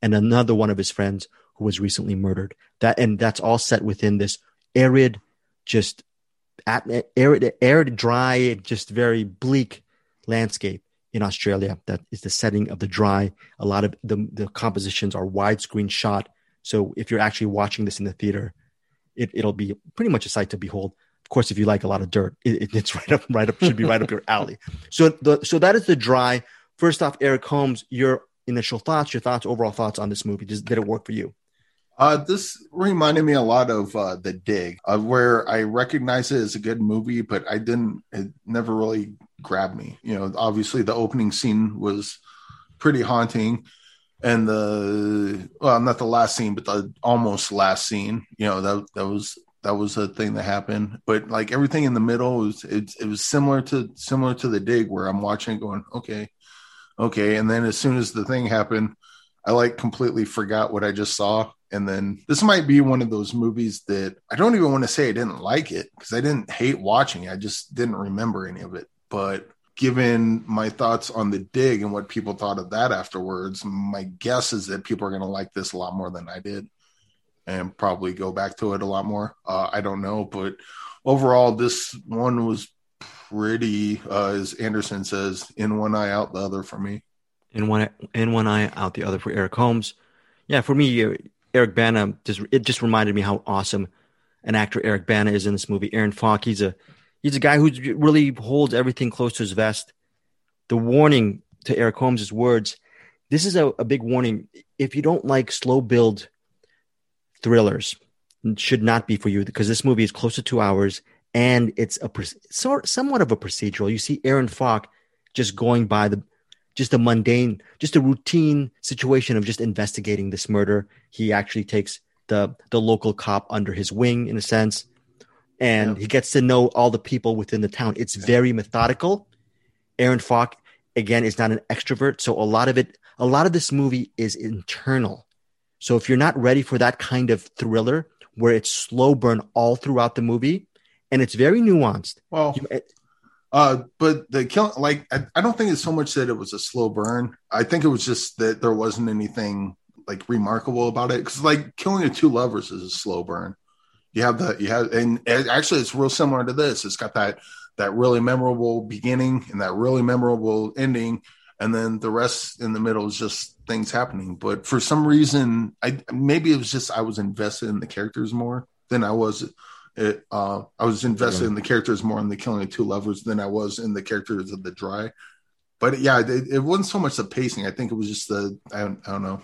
and another one of his friends who was recently murdered. That and that's all set within this arid, just arid, arid, dry, just very bleak landscape in Australia. That is the setting of the dry. A lot of the the compositions are widescreen shot. So if you're actually watching this in the theater, it, it'll be pretty much a sight to behold. Of course, if you like a lot of dirt, it, it's [LAUGHS] right up, right up, should be right up your alley. So the so that is the dry. First off, Eric Holmes, your initial thoughts, your thoughts, overall thoughts on this movie. Did it work for you? Uh, this reminded me a lot of uh, The Dig, uh, where I recognize it as a good movie, but I didn't, it never really grabbed me. You know, obviously the opening scene was pretty haunting. And the, well, not the last scene, but the almost last scene, you know, that, that was, that was a thing that happened. But like everything in the middle was, it, it was similar to, similar to The Dig, where I'm watching going, okay, okay. And then as soon as the thing happened, I like completely forgot what I just saw. And then this might be one of those movies that I don't even want to say I didn't like it because I didn't hate watching. it. I just didn't remember any of it. But given my thoughts on the dig and what people thought of that afterwards, my guess is that people are going to like this a lot more than I did and probably go back to it a lot more. Uh, I don't know. But overall, this one was pretty, uh, as Anderson says, in one eye out the other for me. in one in one eye, out the other for Eric Holmes. Yeah, for me, uh, Eric Bana just it just reminded me how awesome an actor Eric Bana is in this movie. Aaron Falk, he's a he's a guy who really holds everything close to his vest. The warning to Eric Holmes' words: this is a, a big warning. If you don't like slow build thrillers, should not be for you because this movie is close to two hours and it's a sort somewhat of a procedural. You see Aaron Falk just going by the just a mundane, just a routine situation of just investigating this murder. He actually takes the the local cop under his wing in a sense, and Yeah. he gets to know all the people within the town. It's very methodical. Aaron Falk again is not an extrovert, so a lot of it, a lot of this movie is internal. So if you're not ready for that kind of thriller where it's slow burn all throughout the movie and it's very nuanced, Well, you- Uh, but the kill, like, I, I don't think it's so much that it was a slow burn. I think it was just that there wasn't anything like remarkable about it because like killing the two lovers is a slow burn. You have the you have and, and actually it's real similar to this. It's got that that really memorable beginning and that really memorable ending, and then the rest in the middle is just things happening. But for some reason, I maybe it was just I was invested in the characters more than I was. It, uh, I was invested in the characters more in the killing of two lovers than I was in the characters of the dry. But yeah, it, it wasn't so much the pacing. I think it was just the I don't, I don't know.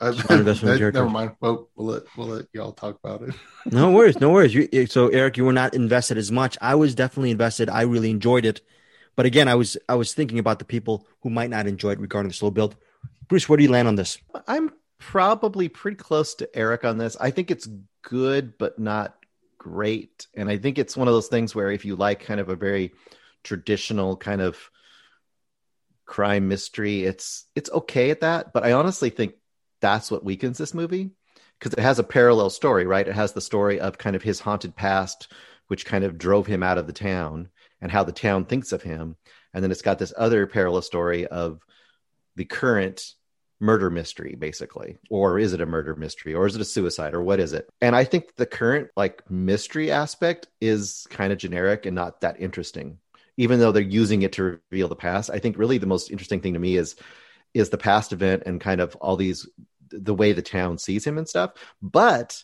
I, [LAUGHS] I, never mind. Well, we'll let we'll let y'all talk about it. [LAUGHS] no worries, no worries. You, so Eric, you were not invested as much. I was definitely invested. I really enjoyed it, but again, I was I was thinking about the people who might not enjoy it regarding the slow build. Bruce, where do you land on this? I'm probably pretty close to Eric on this. I think it's good, but not great. And I think it's one of those things where if you like kind of a very traditional kind of crime mystery, it's it's okay at that. But I honestly think that's what weakens this movie because it has a parallel story, right? It has the story of kind of his haunted past, which kind of drove him out of the town and how the town thinks of him. And then it's got this other parallel story of the current murder mystery basically. Or is it a murder mystery? Or is it a suicide? Or what is it? And i think the current like mystery aspect is kind of generic and not that interesting. Even though they're using it to reveal the past i think really the most interesting thing to me is is the past event and kind of all these the way the town sees him and stuff. But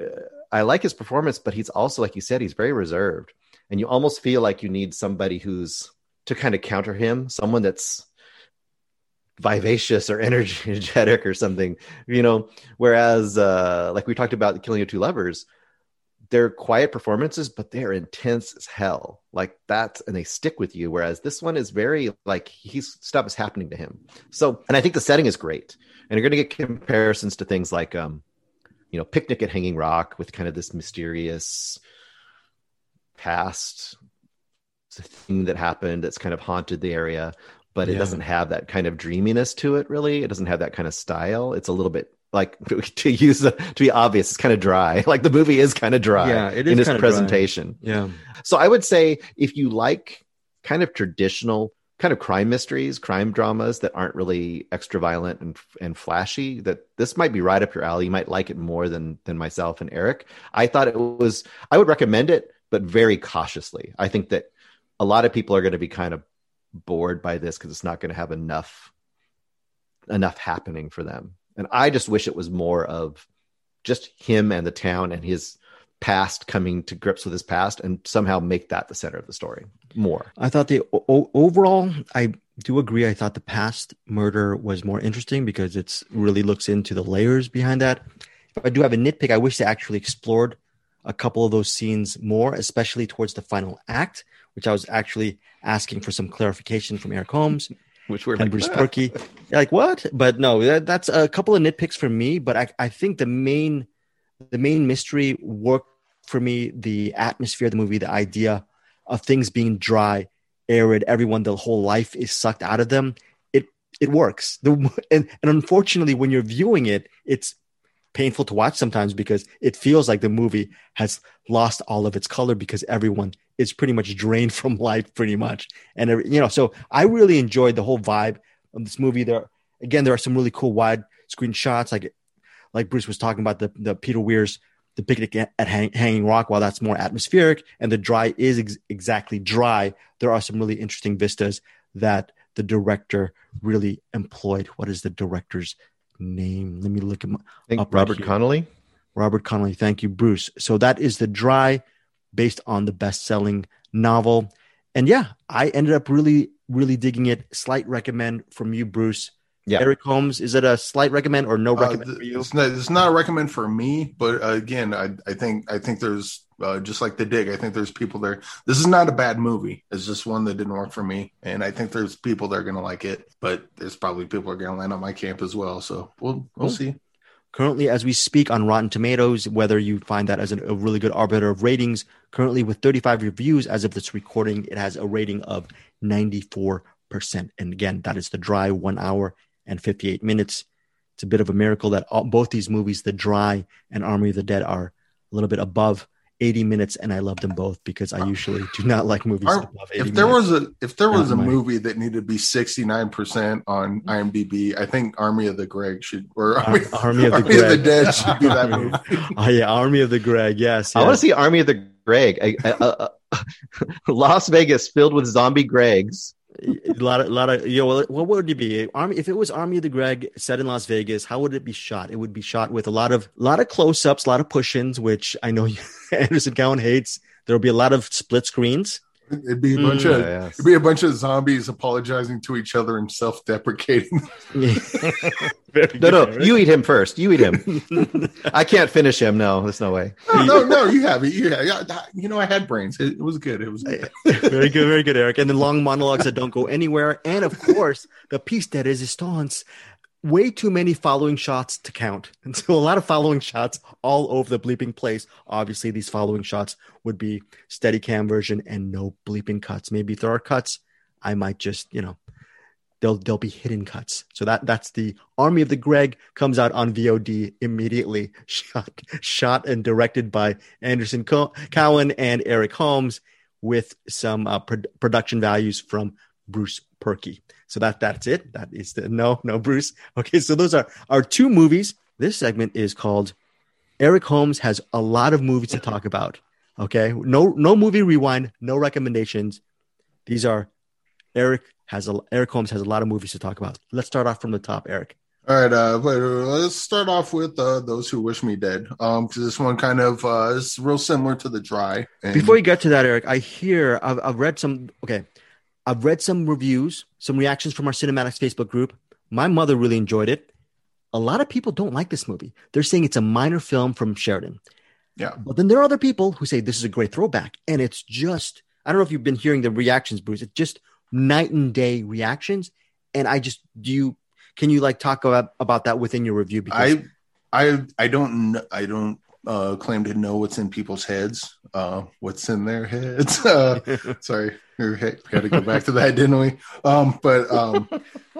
uh, i like his performance but he's also like you said he's very reserved. And you almost feel like you need somebody who's to kind of counter him someone that's vivacious or [LAUGHS] energetic or something, you know. Whereas, uh, like we talked about the Killing of Two Lovers, they're quiet performances, but they're intense as hell. Like that, and they stick with you. Whereas this one is very like he's stuff is happening to him. So, and I think the setting is great. And you're going to get comparisons to things like, um, you know, Picnic at Hanging Rock with kind of this mysterious past thing that happened that's kind of haunted the area but it yeah. doesn't have that kind of dreaminess to it really. It doesn't have that kind of style. It's a little bit like [LAUGHS] to use the, to be obvious it's kind of dry. [LAUGHS] Like the movie is kind of dry yeah it is in its presentation dry. yeah. So i would say if you like kind of traditional kind of crime mysteries crime dramas that aren't really extra violent and and flashy that this might be right up your alley. You might like it more than than myself and eric. I thought it was i would recommend it but very cautiously. I think that a lot of people are going to be kind of bored by this because it's not going to have enough enough happening for them. And I just wish it was more of just him and the town and his past coming to grips with his past and somehow make that the center of the story more. I thought the o- overall, I do agree. I thought the past murder was more interesting because it's really looks into the layers behind that. If I do have a nitpick, I wish they actually explored a couple of those scenes more, especially towards the final act, which I was actually asking for some clarification from Eric Holmes, [LAUGHS] which were and like, Bruce ah. Purkey. like what? But no, that, that's a couple of nitpicks for me. But I, I think the main the main mystery worked for me. The atmosphere of the movie, the idea of things being dry, arid, everyone, the whole life is sucked out of them. It it works. The, [LAUGHS] and, and unfortunately, when you're viewing it, it's painful to watch sometimes because it feels like the movie has lost all of its color because everyone is pretty much drained [LAUGHS] from life pretty much and you know so i really enjoyed the whole vibe of this movie there again there are some really cool wide screen shots like like bruce was talking about the, the peter weir's the picnic at Hang, hanging rock while that's more atmospheric and the dry is ex- exactly dry there are some really interesting vistas that the director really employed what is the director's name. Let me look him up. Robert right Connolly. Robert Connolly. Thank you, Bruce. So that is the dry, based on the best-selling novel. And yeah, I ended up really, really digging it. Slight recommend from you, Bruce. Yeah. Eric Holmes, is it a slight recommend or no uh, recommend uh, for you? It's not, it's not a recommend for me, but uh, again, I, I think I think there's uh, just like the dig. I think there's people there. This is not a bad movie. It's just one that didn't work for me, and I think there's people that are gonna like it. But there's probably people that are gonna land on my camp as well. So we'll we'll see. Currently, as we speak on Rotten Tomatoes, whether you find that as a really good arbiter of ratings, currently with 35 reviews as of this recording, it has a rating of 94%. And again, that is the dry one hour and 58 minutes. It's a bit of a miracle that all, both these movies, The Dry and Army of the Dead, are a little bit above 80 minutes, and I loved them both because I usually do not like movies Are- above 80 if there minutes. was a if there was a my- movie that needed to be 69% on IMDb, I think Army of the Greg should or Ar- Army, Army of the Army of the Dead [LAUGHS] should be that movie. oh yeah, Army of the Greg. Yes, I want to see Army of the Greg. I, I, uh, uh, [LAUGHS] Las Vegas filled with zombie Gregs. A lot of, a lot of, you know, what would it be? Army, if it was Army of the Greg set in Las Vegas, how would it be shot? It would be shot with a lot of, lot of close-ups, a lot of push-ins, which I know [LAUGHS] Anderson Cowan hates. There'll be a lot of split screens. It'd be a Mm, bunch of yes. it'd be a bunch of zombies apologizing to each other and self-deprecating. [LAUGHS] Very No, no, good, you eat him first. You eat him. I can't finish him. No, there's no way. no, no, no, you have it. You, have, yeah, you know, I had brains. It, it was good. It was good. [LAUGHS] very good, very good, Eric. And the long monologues that don't go anywhere, and of course, the piece that is resistance. Way too many following shots to count, [LAUGHS] and so a lot of following shots all over the bleeping place. Obviously, these following shots would be steady cam version and no bleeping cuts. Maybe if there are cuts, I might just you know they'll they'll be hidden cuts. So that that's the Army of the Greg comes out on VOD immediately. [LAUGHS] Shot shot and directed by Anderson Co- Cowan and Eric Holmes with some uh, pro- production values from Bruce Purkey. So that that's it. That is the no no Bruce. Okay, so those are our two movies. This segment is called Eric Holmes has a lot of movies to talk about. Okay, no no movie rewind, no recommendations. These are Eric has a Eric Holmes has a lot of movies to talk about. Let's start off from the top, Eric. All right, uh, let's start off with uh, those who wish me dead. Um, because this one kind of uh, is real similar to the dry. And Before you get to that, Eric, I hear I've, I've read some. Okay, I've read some reviews, some reactions from our Cinematics Facebook group. My mother really enjoyed it. A lot of people don't like this movie. They're saying it's a minor film from Sheridan. Yeah. But then there are other people who say this is a great throwback, and it's just I don't know if you've been hearing the reactions, Bruce. It's just night and day reactions, and I just do you can you like talk about about that within your review? I, I, I don't, I don't uh, claim to know what's in people's heads. Uh, what's in their heads? [LAUGHS] Uh, [LAUGHS] sorry, we got to go back to that, didn't we? Um, but um,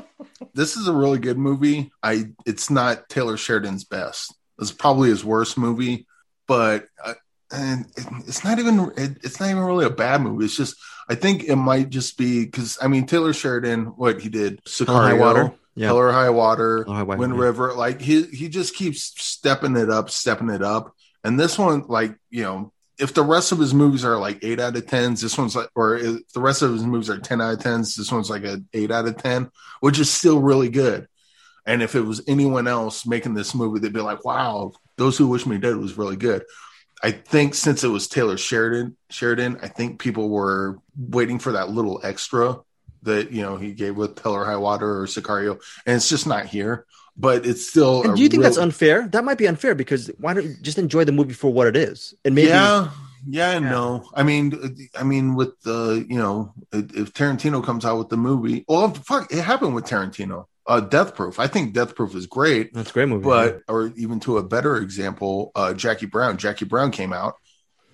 [LAUGHS] this is a really good movie. I, it's not Taylor Sheridan's best. It's probably his worst movie, but uh, and it, it's not even, it, it's not even really a bad movie. It's just, I think it might just be because I mean Taylor Sheridan, what he did, Sicario, Water. Yeah. Hell or High Water, Hell or High Water, Wind yeah. River, like he he just keeps stepping it up, stepping it up. And this one, like you know, if the rest of his movies are like eight out of tens, this one's like, or if the rest of his movies are ten out of tens, this one's like a eight out of ten, which is still really good. And if it was anyone else making this movie, they'd be like, "Wow, those who wish me dead was really good." I think since it was Taylor Sheridan, Sheridan, I think people were waiting for that little extra that you know he gave with Hell or High Water or Sicario, and it's just not here. But it's still. And do you think that's unfair? That might be unfair because why don't you just enjoy the movie for what it is? And maybe yeah, yeah, Yeah. no. I mean, I mean, with the you know, if Tarantino comes out with the movie, well, fuck, it happened with Tarantino. Uh, Death Proof. I think Death Proof is great. that's a great movie. but or even to a better example, uh, Jackie Brown. Jackie Brown came out.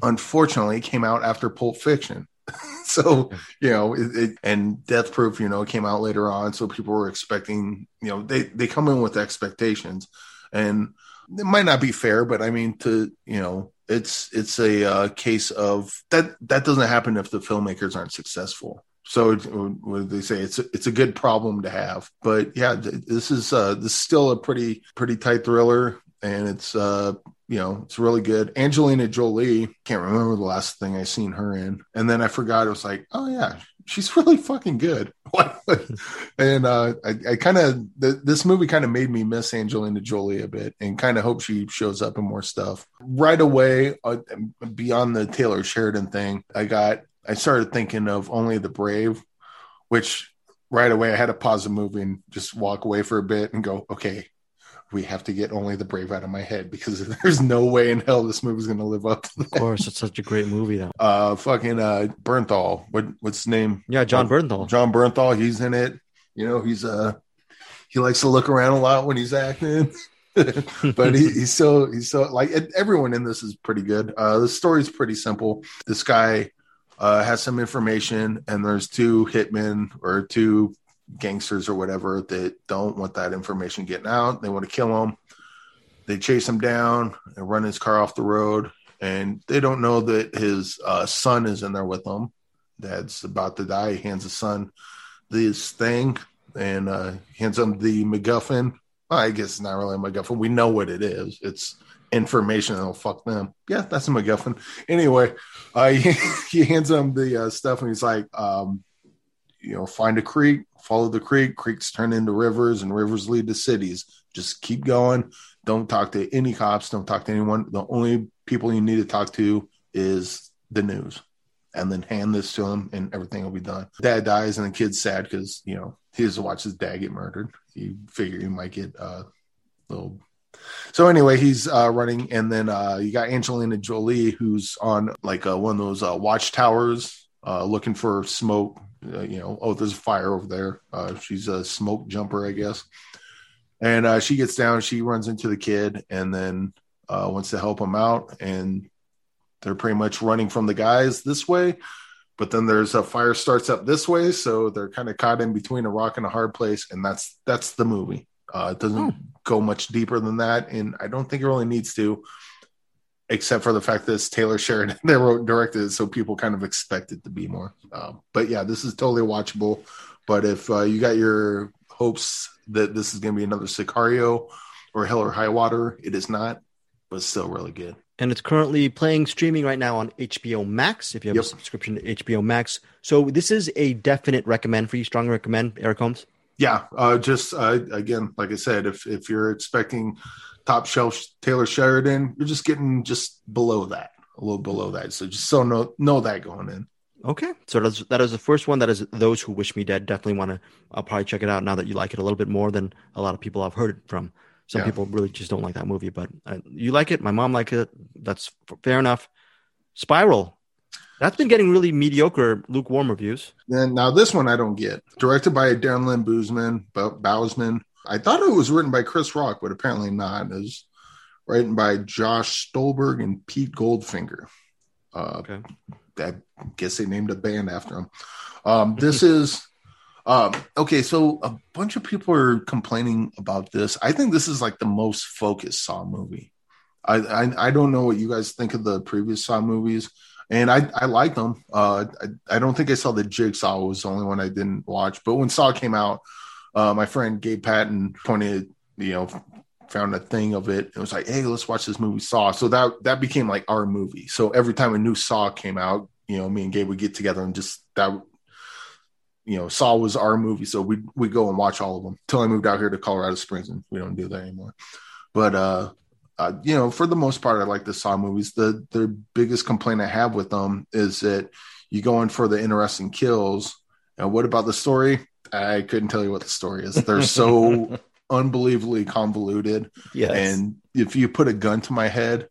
Unfortunately, it came out after Pulp Fiction. [LAUGHS] so you know, it, it, and Death Proof, you know, came out later on. So people were expecting, you know, they they come in with expectations, and it might not be fair, but I mean, to you know, it's it's a uh, case of that that doesn't happen if the filmmakers aren't successful. So it- what they say? It's a, it's a good problem to have. But yeah, this is uh, this is still a pretty pretty tight thriller, and it's uh, you know it's really good. Angelina Jolie can't remember the last thing I seen her in, and then I forgot. It was like, oh yeah, she's [LAUGHS] really fucking good. [LAUGHS] and uh, I, I kind of th- this movie kind of made me miss Angelina Jolie a bit, and kind of hope she shows up in more stuff right away. Uh, beyond the Taylor Sheridan thing, I got I started thinking of Only the Brave, which right away I had to pause the movie and just walk away for a bit and go, okay, we have to get Only the Brave out of my head because [LAUGHS] there's no way in hell this movie's going to live up to of course, it's such a great movie though. Uh, fucking uh, Bernthal. What what's his name? Yeah, Jon Bernthal. Jon Bernthal. He's in it. You know, he's uh he likes to look around a lot when he's acting. [LAUGHS] but he, he's so he's so like everyone in this is pretty good. Uh, the story's pretty simple. This guy uh, has some information, and there's two hitmen or two gangsters or whatever that don't want that information getting out. They want to kill him. They chase him down and run his car off the road, and they don't know that his uh, son is in there with him. Dad's about to die. He hands his son this thing and uh, hands him the MacGuffin. Well, I guess it's not really a MacGuffin. We know what it is. It's information that'll fuck them. Yeah, that's a MacGuffin. Anyway, uh, [LAUGHS] he, he hands him the uh, stuff and he's like, um, you know, find a creek, follow the creek. Creeks turn into rivers, and rivers lead to cities. Just keep going. Don't talk to any cops. Don't talk to anyone. The only people you need to talk to is the news. And then hand this to him, and everything will be done. Dad dies, and the kid's sad because you know he has to watch his dad get murdered. You figure he might get a uh, little so anyway, he's uh, running, and then uh, you got Angelina Jolie, who's on like uh, one of those uh, watchtowers, uh, looking for smoke. Uh, you know, oh, there's a fire over there. Uh, she's a smoke jumper, I guess. And uh, she gets down, she runs into the kid, and then uh, wants to help him out. And they're pretty much running from the guys this way. But then there's a fire starts up this way, so they're kind of caught in between a rock and a hard place, and that's that's the movie. Uh, it doesn't oh. go much deeper than that, and I don't think it really needs to, except for the fact that it's Taylor Sheridan [LAUGHS] that wrote directed it, so people kind of expect it to be more. Um, but yeah, this is totally watchable. But if uh, you got your hopes that this is going to be another Sicario or Hell or High Water, it is not, but still really good and it's currently playing streaming right now on HBO Max. If you have yep. a subscription to HBO Max, so this is a definite recommend for you. Strong recommend, Eric Holmes. Yeah, uh, just uh, again, like I said, if if you're expecting top shelf Taylor Sheridan, you're just getting just below that, a little below that. So just so know know that going in. Okay, so that's, that is the first one. That is those who wish me dead. Definitely want to. I'll probably check it out now that you like it a little bit more than a lot of people I've heard it from. Some yeah. people really just don't like that movie, but uh, you like it. My mom liked it. That's fair enough. Spiral. That's been getting really mediocre, lukewarm reviews. And now this one I don't get. Directed by Darren Lynn Bousman, Bousman. I thought it was written by Chris Rock, but apparently not. It was written by Josh Stolberg and Pete Goldfinger. Uh, okay. I guess they named a band after him. Um, this [LAUGHS] is um, okay, so a bunch of people are complaining about this. I think this is like the most focused Saw movie. I, I, I don't know what you guys think of the previous Saw movies, and I I like them. Uh, I, I don't think I saw the Jigsaw was the only one I didn't watch, but when Saw came out, uh, my friend Gabe Patton pointed, you know, found a thing of it and was like, "Hey, let's watch this movie Saw." So that that became like our movie. So every time a new Saw came out, you know, me and Gabe would get together and just that you know, Saw was our movie, so we we go and watch all of them. Till I moved out here to Colorado Springs, and we don't do that anymore. But uh, uh, you know, for the most part, I like the Saw movies. The the biggest complaint I have with them is that you go in for the interesting kills, and what about the story? I couldn't tell you what the story is. They're so [LAUGHS] unbelievably convoluted. Yes. And if you put a gun to my head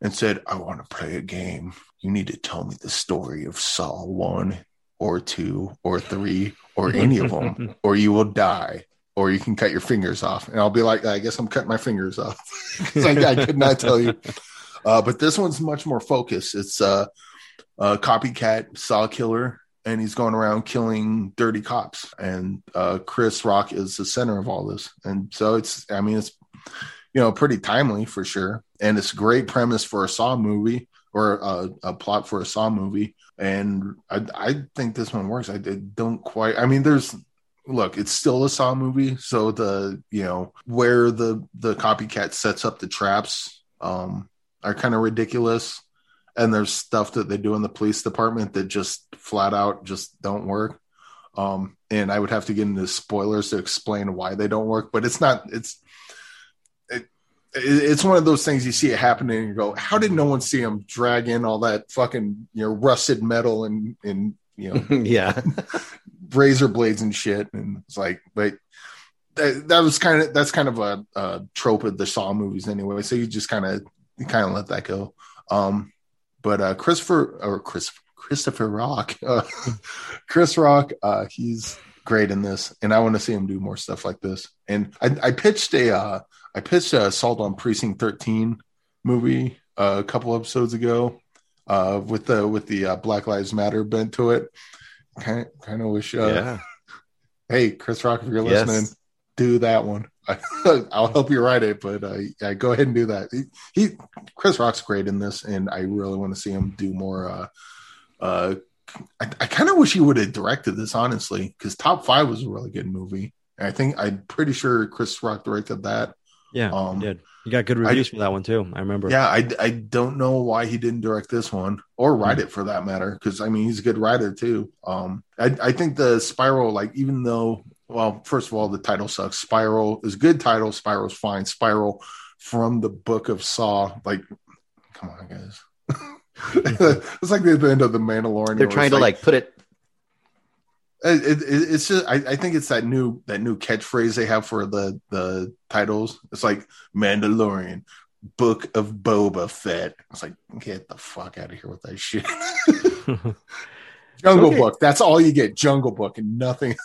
and said, I want to play a game, you need to tell me the story of Saw 1 or two or three or any of them, [LAUGHS] or you will die, or you can cut your fingers off. And I'll be like, I guess I'm cutting my fingers off. [LAUGHS] I, I, could not tell you. Uh, but this one's much more focused. It's uh, a copycat saw killer, and he's going around killing dirty cops. And uh, Chris Rock is the center of all this. And so it's, I mean, it's, you know, pretty timely for sure. And it's a great premise for a Saw movie or a, a plot for a Saw movie and I, I think this one works. I, don't quite. I mean, there's look, it's still a Saw movie, so the you know where the the copycat sets up the traps um, are kind of ridiculous, and there's stuff that they do in the police department that just flat out just don't work. Um, and I would have to get into spoilers to explain why they don't work, but it's not. It's it's one of those things you see it happening and you go, how did no one see him drag in all that fucking you know rusted metal and and you know [LAUGHS] yeah [LAUGHS] razor blades and shit and it's like but that, that was kind of that's kind of a, a, trope of the Saw movies anyway. So you just kind of you kind of let that go. Um, but uh, Christopher or Chris Christopher Rock, [LAUGHS] uh, Chris Rock, uh, he's great in this, and I want to see him do more stuff like this. And I, I pitched a uh, I pitched a Assault on Precinct 13 movie uh, a couple episodes ago uh, with the with the uh, Black Lives Matter bent to it. Kind kind of wish. Uh, yeah. [LAUGHS] Hey, Chris Rock, if you're listening, yes. do that one. [LAUGHS] I, will help you write it, but uh, yeah, go ahead and do that. He, he, Chris Rock's great in this, and I really want to see him do more. Uh, uh, I, I kind of wish he would have directed this, honestly, because Top Five was a really good movie. And I think I'm pretty sure Chris Rock directed that. Yeah, um, did. You got good reviews I, for that one too. I remember. Yeah, I, I don't know why he didn't direct this one or write mm-hmm. it for that matter. Because I mean, he's a good writer too. Um, I I think the Spiral, like even though, well, first of all, the title sucks. Spiral is a good title. Spiral's fine. Spiral from the Book of Saw. Like, come on, guys. [LAUGHS] it's like the end of the Mandalorian. They're trying to like, like put it it, it, it's just I, I, think it's that new that new catchphrase they have for the the titles. It's like Mandalorian, Book of Boba Fett. It's like get the fuck out of here with that shit. [LAUGHS] Jungle okay. Book. That's all you get. Jungle Book and nothing.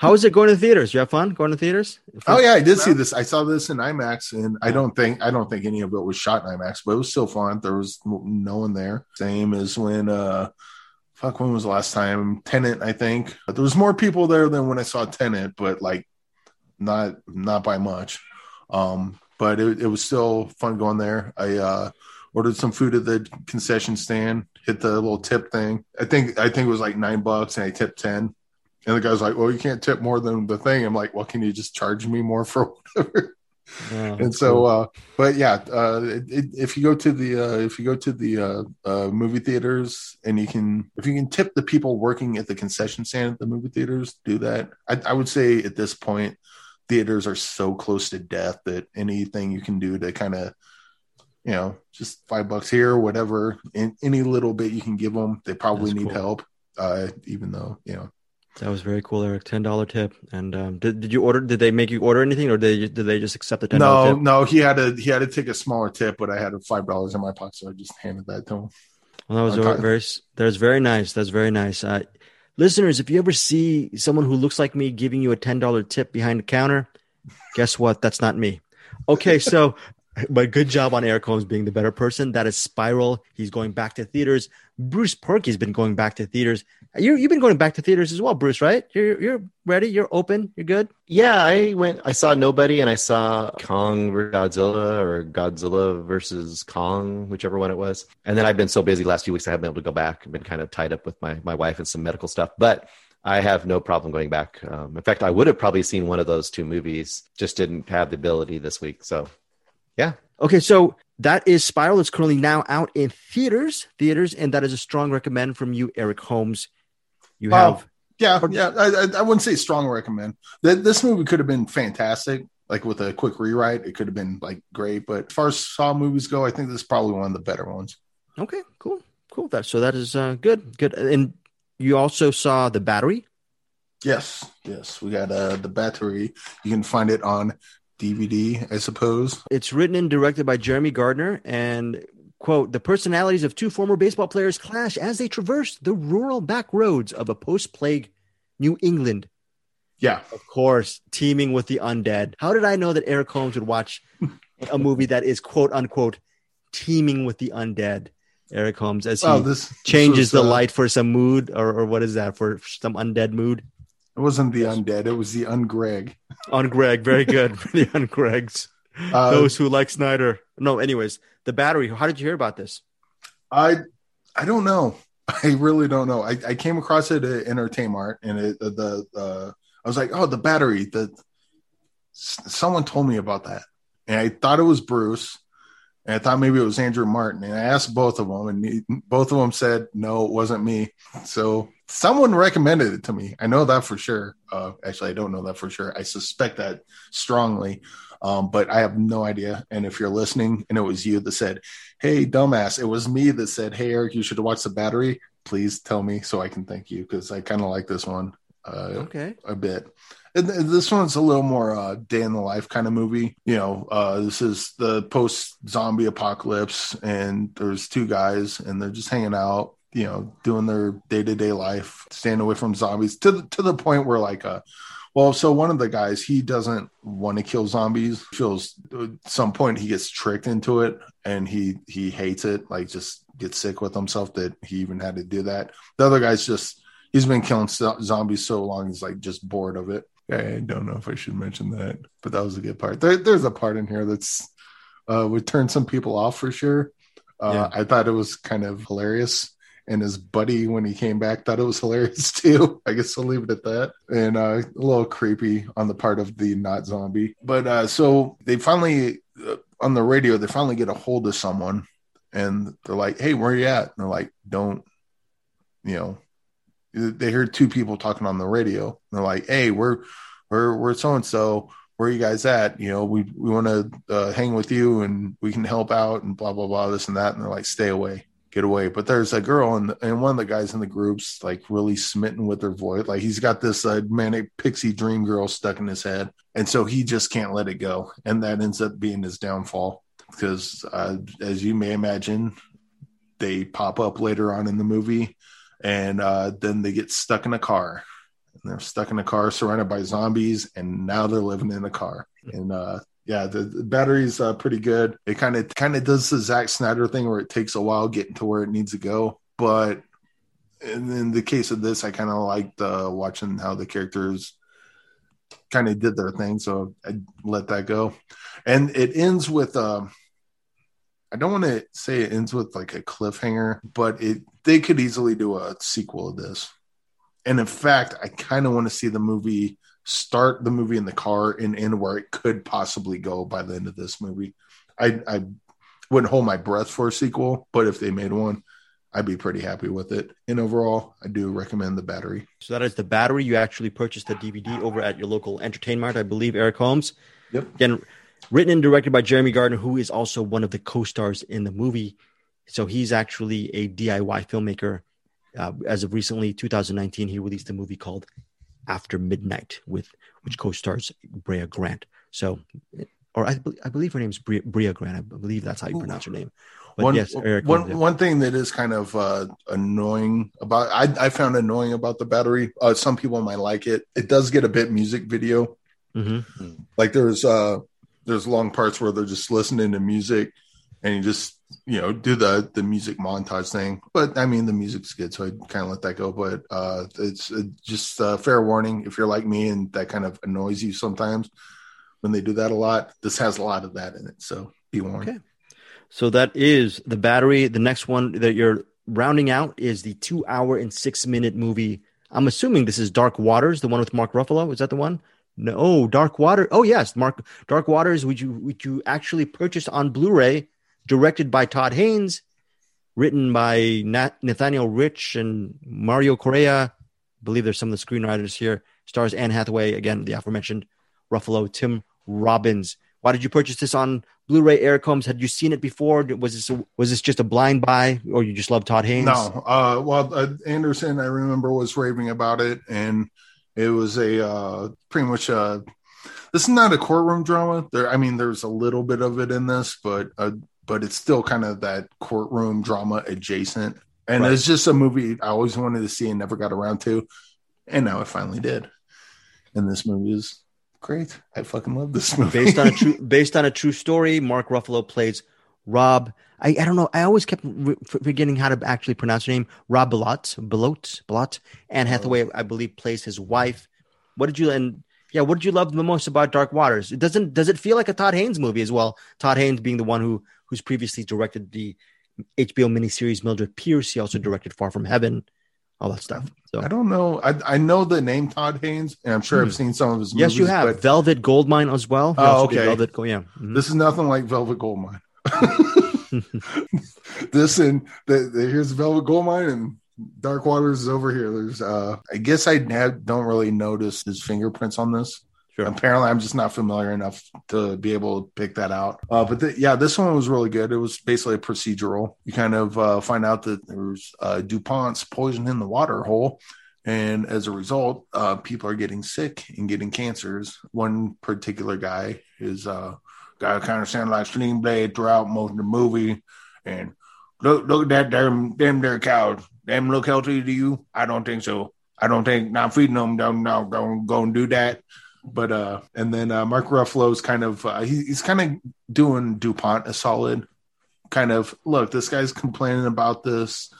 How is it going to theaters? You have fun going to theaters? Oh yeah, I did see this. I saw this in IMAX, and I don't think I don't think any of it was shot in IMAX, but it was still fun. There was no one there. Same as when uh fuck when was the last time Tenet? i think but there was more people there than when i saw Tenet, but like not not by much um but it, it was still fun going there i uh ordered some food at the concession stand hit the little tip thing i think i think it was like nine bucks and i tipped 10 and the guy's like well you can't tip more than the thing i'm like well can you just charge me more for [LAUGHS] whatever yeah, and so, cool. uh, but yeah, uh, it, it, if you go to the uh, if you go to the uh, uh, movie theaters and you can if you can tip the people working at the concession stand at the movie theaters, do that. I, I would say at this point, theaters are so close to death that anything you can do to kind of you know just five bucks here, whatever, in, any little bit you can give them, they probably That's need cool. help. Uh, even though you know that was very cool, Eric. Ten dollar tip. And um, did, did you order? Did they make you order anything, or did they, did they just accept the ten? No, tip? no. He had to he had to take a smaller tip, but I had five dollars in my pocket, so I just handed that to him. Well, that was very, very that's very nice. That's very nice. Uh, listeners, if you ever see someone who looks like me giving you a ten dollar tip behind the counter, guess what? That's not me. Okay, so [LAUGHS] [LAUGHS] but good job on Eric Holmes being the better person. That is Spiral. He's going back to theaters. Bruce Purkey's been going back to theaters. You you've been going back to theaters as well, Bruce, right? You're you're ready. You're open. You're good. Yeah, I went. I saw Nobody, and I saw Kong versus Godzilla or Godzilla versus Kong, whichever one it was. And then I've been so busy last few weeks, I haven't been able to go back. I've been kind of tied up with my my wife and some medical stuff, but. I have no problem going back. Um, in fact, I would have probably seen one of those two movies, just didn't have the ability this week. So yeah. Okay, so that is Spiral. It's currently now out in theaters, theaters, and that is a strong recommend from you, Eric Holmes. You have, yeah, yeah. I, I, wouldn't say strong recommend. This movie could have been fantastic, like with a quick rewrite. It could have been like great, but as far as Saw movies go, I think this is probably one of the better ones. Okay, cool, cool. That so that is uh, good, good. And you also saw the Battery. Yes, yes, we got uh, the Battery. You can find it on DVD, I suppose. It's written and directed by Jeremy Gardner and quote the personalities of two former baseball players clash as they traverse the rural back roads of a post-plague New England. Yeah. Of course, teeming with the undead. How did I know that Eric Holmes would watch a movie that is quote unquote teeming with the undead? Eric Holmes as he oh, this, changes this was, the uh, light for some mood or, or what is that for some undead mood? It wasn't the undead. It was the ungreg. Ungreg, very good. the ungregs. Uh, Those who like Snyder. No, anyways, the battery. How did you hear about this? I I don't know. [LAUGHS] I really don't know. I, I came across it at Entertainment, and it the uh, I was like, oh, the battery. The someone told me about that, and I thought it was Bruce, and I thought maybe it was Andrew Martin, and I asked both of them, and he, both of them said no, it wasn't me. So someone recommended it to me. I know that for sure. Uh, actually, I don't know that for sure. I suspect that strongly, um, but I have no idea. And if you're listening, and it was you that said, "Hey, dumbass," it was me that said, "Hey, Eric, you should watch the battery." Please tell me so I can thank you because I kind of like this one. Uh, okay, a bit. And this one's a little more uh, day in the life kind of movie. You know, uh, this is the post zombie apocalypse, and there's two guys, and they're just hanging out you know, doing their day to day life, staying away from zombies to the, to the point where like, uh, well, so one of the guys, he doesn't want to kill zombies. Feels at some point he gets tricked into it, and he he hates it. Like just gets sick with himself that he even had to do that. The other guy's just he's been killing zombies so long he's like just bored of it. I don't know if I should mention that, but that was a good part. There, there's a part in here that's uh, would turn some people off for sure. Uh, yeah. I thought it was kind of hilarious, and his buddy when he came back thought it was hilarious [LAUGHS] too. I guess I'll leave it at that. And uh, a little creepy on the part of the not zombie. But uh, so they finally uh, on the radio they finally get a hold of someone, and they're like, "Hey, where you at?" And they're like, "Don't." You know, they heard two people talking on the radio. they're like, "Hey, we're we're we're so and so. Where are you guys at? You know, we we want to uh, hang with you and we can help out and blah blah blah this and that." And they're like, "Stay away, get away." But there's a girl and and one of the guys in the groups like really smitten with her voice. Like he's got this uh, manic pixie dream girl stuck in his head, and so he just can't let it go, and that ends up being his downfall because, uh, as you may imagine, they pop up later on in the movie and uh, then they get stuck in a car. And they're stuck in a car surrounded by zombies, and now they're living in a car. And uh, yeah, the, the battery's uh, pretty good. It kind of kind of does the Zack Snyder thing where it takes a while getting to where it needs to go, but in, the case of this, I kind of liked uh, watching how the characters kind of did their thing, so I let that go. And it ends with uh, I don't want to say it ends with like a cliffhanger, but it they could easily do a sequel of this. And in fact, I kind of want to see the movie start the movie in the car and end where it could possibly go by the end of this movie. I I wouldn't hold my breath for a sequel, but if they made one, I'd be pretty happy with it. And overall, I do recommend the battery. So that is the battery. You actually purchased the DVD over at your local entertainment, I believe, Eric Holmes. Yep. Again, written and directed by Jeremy Gardner, who is also one of the co-stars in the movie. So he's actually a DIY filmmaker. Uh, as of recently, 2019, he released a movie called After Midnight, with which co-stars Brea Grant. So, or I, I believe her name is Brea, Brea, Grant. I believe that's how you pronounce her name. But one, yes, Eric, one, one thing that is kind of uh, annoying about I, I found annoying about the battery. Uh, some people might like it. It does get a bit music video. Mm-hmm. Like there's uh there's long parts where they're just listening to music and you just you know do the the music montage thing. But i mean the music's good so i kind of let that go. But uh it's just a fair warning if you're like me and that kind of annoys you sometimes when they do that a lot this has a lot of that in it so be warned. Okay. So that is the battery. The next one that you're rounding out is the two hour and six minute movie. I'm assuming this is dark waters the one with mark ruffalo. Is that the one no, oh, Dark Water. Oh yes, Mark Dark Waters. Would you would you actually purchase on Blu-ray? Directed by Todd Haynes, written by Nat, Nathaniel Rich and Mario Correa. I believe there's some of the screenwriters here. Stars Anne Hathaway again, the aforementioned Ruffalo, Tim Robbins. Why did you purchase this on Blu-ray? Eric Holmes, had you seen it before? Was this a, was this just a blind buy, or you just love Todd Haynes? No. Uh, well, uh, Anderson, I remember was raving about it, and it was a uh, pretty much a. This is not a courtroom drama. There, I mean, there's a little bit of it in this, but uh, but it's still kind of that courtroom drama adjacent. And right. it's just a movie I always wanted to see and never got around to, and now I finally did. And this movie is great. I fucking love this [LAUGHS] movie. based on a true based on a true story, Mark Ruffalo plays Rob. I, I don't know. I always kept re- forgetting how to actually pronounce her name. Rob Bilott, Bilott, Bilott. Anne Hathaway, I believe, plays his wife. What did you and yeah, what did you love the most about Dark Waters? It doesn't does it feel like a Todd Haynes movie as well? Todd Haynes being the one who who's previously directed the HBO miniseries Mildred Pierce. He also directed Far From Heaven, all that stuff. So I don't know. I I know the name Todd Haynes, and I'm sure hmm. I've seen some of his. Yes, you have but... Velvet Goldmine as well. oh, okay. Velvet, yeah. Mm-hmm. This is nothing like Velvet Goldmine. [LAUGHS] [LAUGHS] this and the, the, here's Velvet Goldmine and Dark Waters is over here. There's uh I guess I have, don't really notice his fingerprints on this. Sure. Apparently, I'm just not familiar enough to be able to pick that out. Uh, but the, yeah, this one was really good. It was basically a procedural. You kind of uh, find out that there's uh, DuPont's poison in the water hole. And as a result, uh, people are getting sick and getting cancers. One particular guy is uh, guy kind of sounded like Sling Blade throughout most of the movie. And look, look at that damn, damn there cows. Them look healthy to you? I don't think so. I don't think not feeding them. Don't don't go and do that. But uh, and then uh, Mark Ruffalo's kind of uh, he, he's kind of doing Dupont a solid. Kind of look, this guy's complaining about this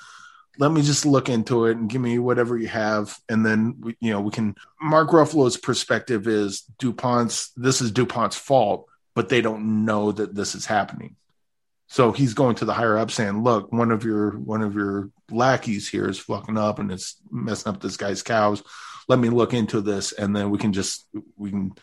let me just look into it and give me whatever you have and then you know we can mark ruffalo's perspective is dupont's this is dupont's fault but they don't know that this is happening. So he's going to the higher up saying look one of your one of your lackeys here is fucking up and it's messing up this guy's cows. Let me look into this and then we can just we can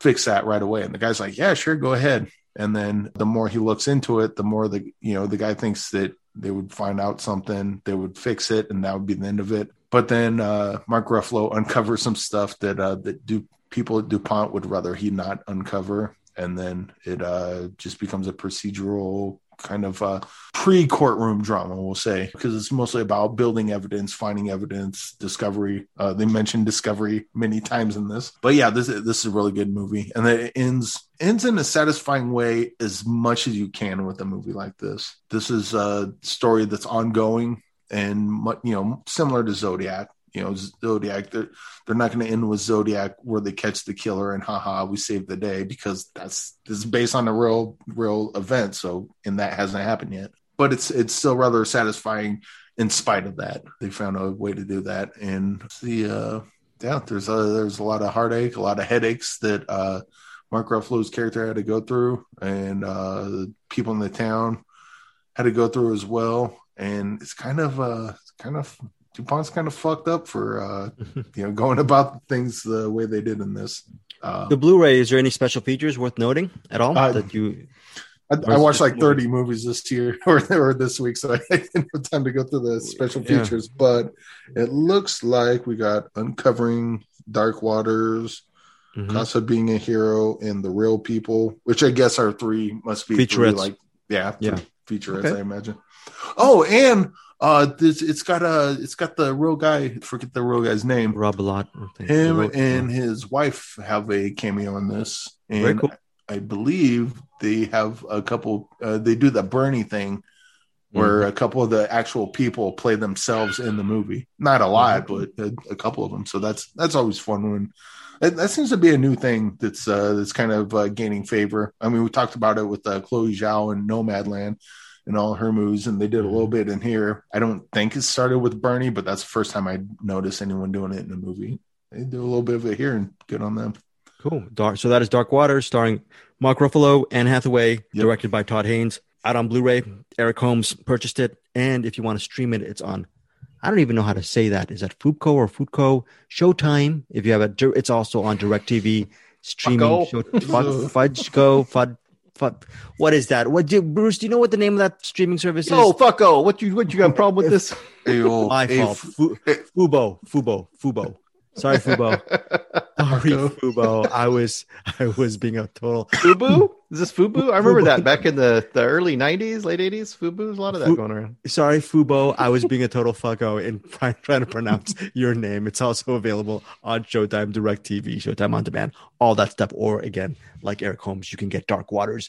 fix that right away. And the guy's like yeah sure go ahead. And then the more he looks into it the more the you know the guy thinks that they would find out something, they would fix it, and that would be the end of it. But then uh, Mark Ruffalo [LAUGHS] uncovers some stuff that uh, that do people at DuPont would rather he not uncover, and then it uh, just becomes a procedural kind of uh, pre courtroom drama, we'll say, because it's mostly about building evidence, finding evidence, discovery. Uh, they mentioned discovery many times in this, but yeah, this this is a really good movie, and it ends ends in a satisfying way as much as you can with a movie like this. This is a story that's ongoing and you know similar to Zodiac you know Zodiac. They're they're not going to end with Zodiac where they catch the killer and haha we saved the day because that's this is based on a real real event. So and that hasn't happened yet. But it's it's still rather satisfying in spite of that. They found a way to do that and the uh yeah there's a there's a lot of heartache, a lot of headaches that uh Mark Ruffalo's character had to go through and uh people in the town had to go through as well and it's kind of uh kind of DuPont's kind of fucked up for uh, [LAUGHS] you know going about things the way they did in this. Uh, the Blu-ray is there any special features worth noting at all uh, that you? I, I watched like 30 movies this year [LAUGHS] or, or this week, so I [LAUGHS] didn't have time to go through the special features. Yeah. But it looks like we got uncovering dark waters, mm-hmm. Casa being a hero, and the real people, which I guess are three must be featurettes. Three, like yeah, yeah, featurettes. Okay. I imagine. Oh, and uh, this it's got a it's got the real guy. Forget the real guy's name. Rob Lot. Him and his wife have a cameo in this, and cool. I believe they have a couple. Uh, they do the Bernie thing, where mm-hmm. a couple of the actual people play themselves in the movie. Not a lot, mm-hmm. but a, a, couple of them. So that's that's always fun when. That, that seems to be a new thing that's uh, that's kind of uh, gaining favor. I mean, we talked about it with uh, Chloe Zhao and Nomadland and all her moves, and they did a little mm-hmm. bit in here. I don't think it started with Bernie, but that's the first time I noticed anyone doing it in a movie. They do a little bit of it here, and good on them. Cool. Dark. So that is Dark Waters, starring Mark Ruffalo, Anne Hathaway, yep. directed by Todd Haynes. Out on Blu-ray. Eric Holmes purchased it, and if you want to stream it, it's on. I don't even know how to say that. Is that Fuco or Fuco? Showtime. If you have a, it's also on Directv streaming. Show, Fudge Go, Fud, fuck. What is that? What do Bruce? Do you know what the name of that streaming service is? Oh, fucko! What you what you got a problem with this? [LAUGHS] My fault. Fubo, Fubo, Fubo. Sorry, Fubo. [LAUGHS] Sorry, Fubo. I was I was being a total Fubu. Is this Fubu? I remember Fubo. that back in the, the early '90s, late '80s. Fubu, there's a lot of that Fu- going around. Sorry, Fubo. I was being a total fucko in [LAUGHS] trying, trying to pronounce your name. It's also available on Showtime, Direct TV, Showtime on Demand, all that stuff. Or again, like Eric Holmes, you can get Dark Waters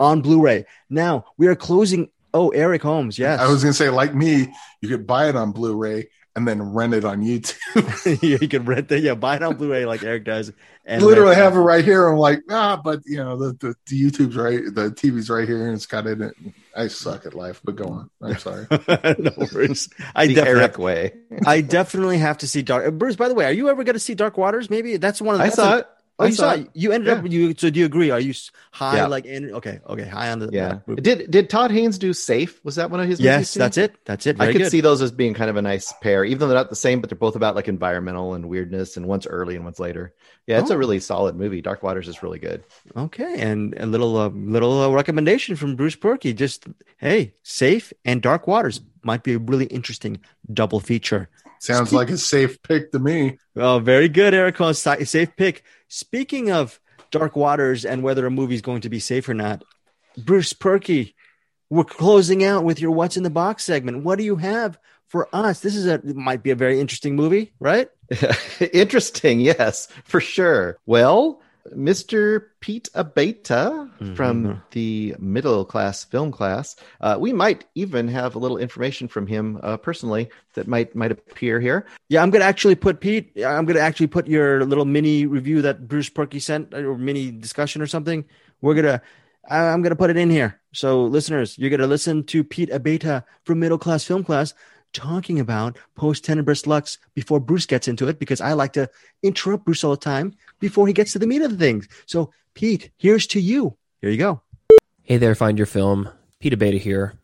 on Blu-ray. Now we are closing. Oh, Eric Holmes, yes. I was gonna say, like me, you could buy it on Blu-ray and then rent it on YouTube. [LAUGHS] you can rent it, yeah, buy it on Blu-ray like Eric does. And literally have it right here. I'm like, ah, but you know, the, the, the, YouTube's right, the TV's right here, and it's got it. In. I suck at life, but go on. I'm sorry. [LAUGHS] no worries. I the Eric way. I definitely have to see Dark. Bruce, by the way, are you ever going to see Dark Waters? Maybe that's one of. The, I saw a, it. Oh, you saw it. You ended yeah. up. You so do you agree? Are you high? Yeah. Like in okay, okay, high on the yeah. did did Todd Haynes do Safe? Was that one of his? Yes, that's it. That's it. Very I could good. see those as being kind of a nice pair, even though they're not the same, but they're both about like environmental and weirdness, and one's early and one's later. Yeah, it's oh. a really solid movie. Dark Waters is really good. Okay, and a little uh, little uh, recommendation from Bruce Purkey. Just hey, Safe and Dark Waters might be a really interesting double feature. Sounds like a safe pick to me. Oh, very good, Eric. Safe pick. Speaking of Dark Waters and whether a movie is going to be safe or not, Bruce Purkey, we're closing out with your What's in the Box segment. What do you have for us? This is a might be a very interesting movie, right? [LAUGHS] interesting, yes, for sure. Well, Mr. Pete Abeyta mm-hmm. from the middle class film class. Uh, we might even have a little information from him uh, personally that might might appear here. Yeah, I'm gonna actually put Pete. I'm gonna actually put your little mini review that Bruce Purkey sent or mini discussion or something. We're gonna. I'm gonna put it in here. So listeners, you're gonna listen to Pete Abeyta from middle class film class talking about post Tenebras Lux before Bruce gets into it because I like to interrupt Bruce all the time before he gets to the meat of the things. So, Pete, here's to you. Here you go. Hey there, find your film. Pete Abeyta here.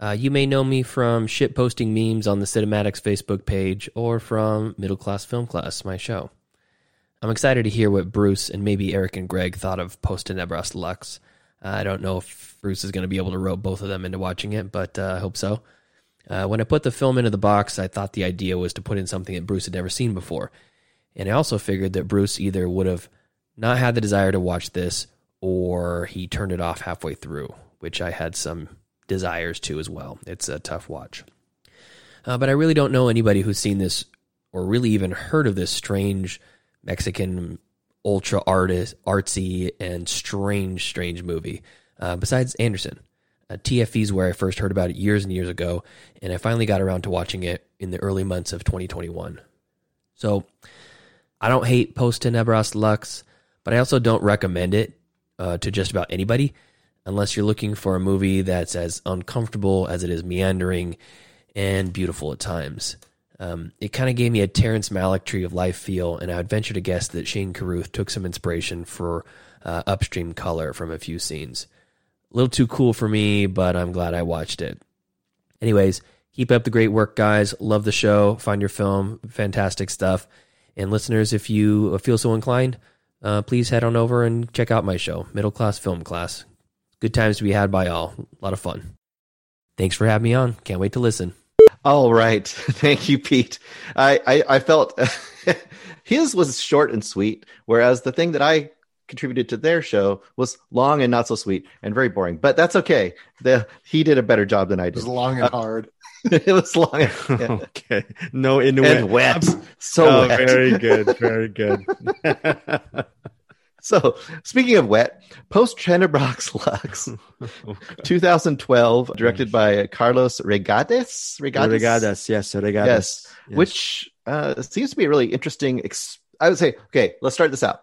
Uh, you may know me from shit posting memes on the Cinematics Facebook page or from Middle Class Film Class, my show. I'm excited to hear what Bruce and maybe Eric and Greg thought of Post Tenebras Lux. I don't know if Bruce is going to be able to rope both of them into watching it, but uh, I hope so. Uh, when I put the film into the box, I thought the idea was to put in something that Bruce had never seen before. And I also figured that Bruce either would have not had the desire to watch this or he turned it off halfway through, which I had some desires to as well. It's a tough watch. Uh, but I really don't know anybody who's seen this or really even heard of this strange Mexican ultra artist, artsy and strange, strange movie. Uh, besides Anderson, uh, TFE is where I first heard about it years and years ago, and I finally got around to watching it in the early months of 2021. So I don't hate Post Tenebras Lux, but I also don't recommend it uh, to just about anybody unless you're looking for a movie that's as uncomfortable as it is meandering and beautiful at times. Um, it kind of gave me a Terrence Malick Tree of Life feel, and I would venture to guess that Shane Carruth took some inspiration for uh, upstream color from a few scenes. A little too cool for me, but I'm glad I watched it. Anyways, keep up the great work, guys. Love the show. Find your film. Fantastic stuff. And listeners, if you feel so inclined, uh, please head on over and check out my show, Middle Class Film Class. Good times to be had by all. A lot of fun. Thanks for having me on. Can't wait to listen. All right. [LAUGHS] Thank you, Pete. I, I, I felt [LAUGHS] his was short and sweet, whereas the thing that I contributed to their show was long and not so sweet and very boring. But that's okay. The he did a better job than I did. [LAUGHS] It was long and uh, hard. it was [LAUGHS] long. And, yeah. okay. No Inuit. And wet. So oh, wet. very [LAUGHS] good. Very good. So, speaking of wet, Post Tenebras Lux, oh, 2012, directed by Carlos Reygadas. Reygadas, Reygadas yes, Reygadas. Yes, yes. which uh, seems to be a really interesting. Ex- I would say, okay, let's start this out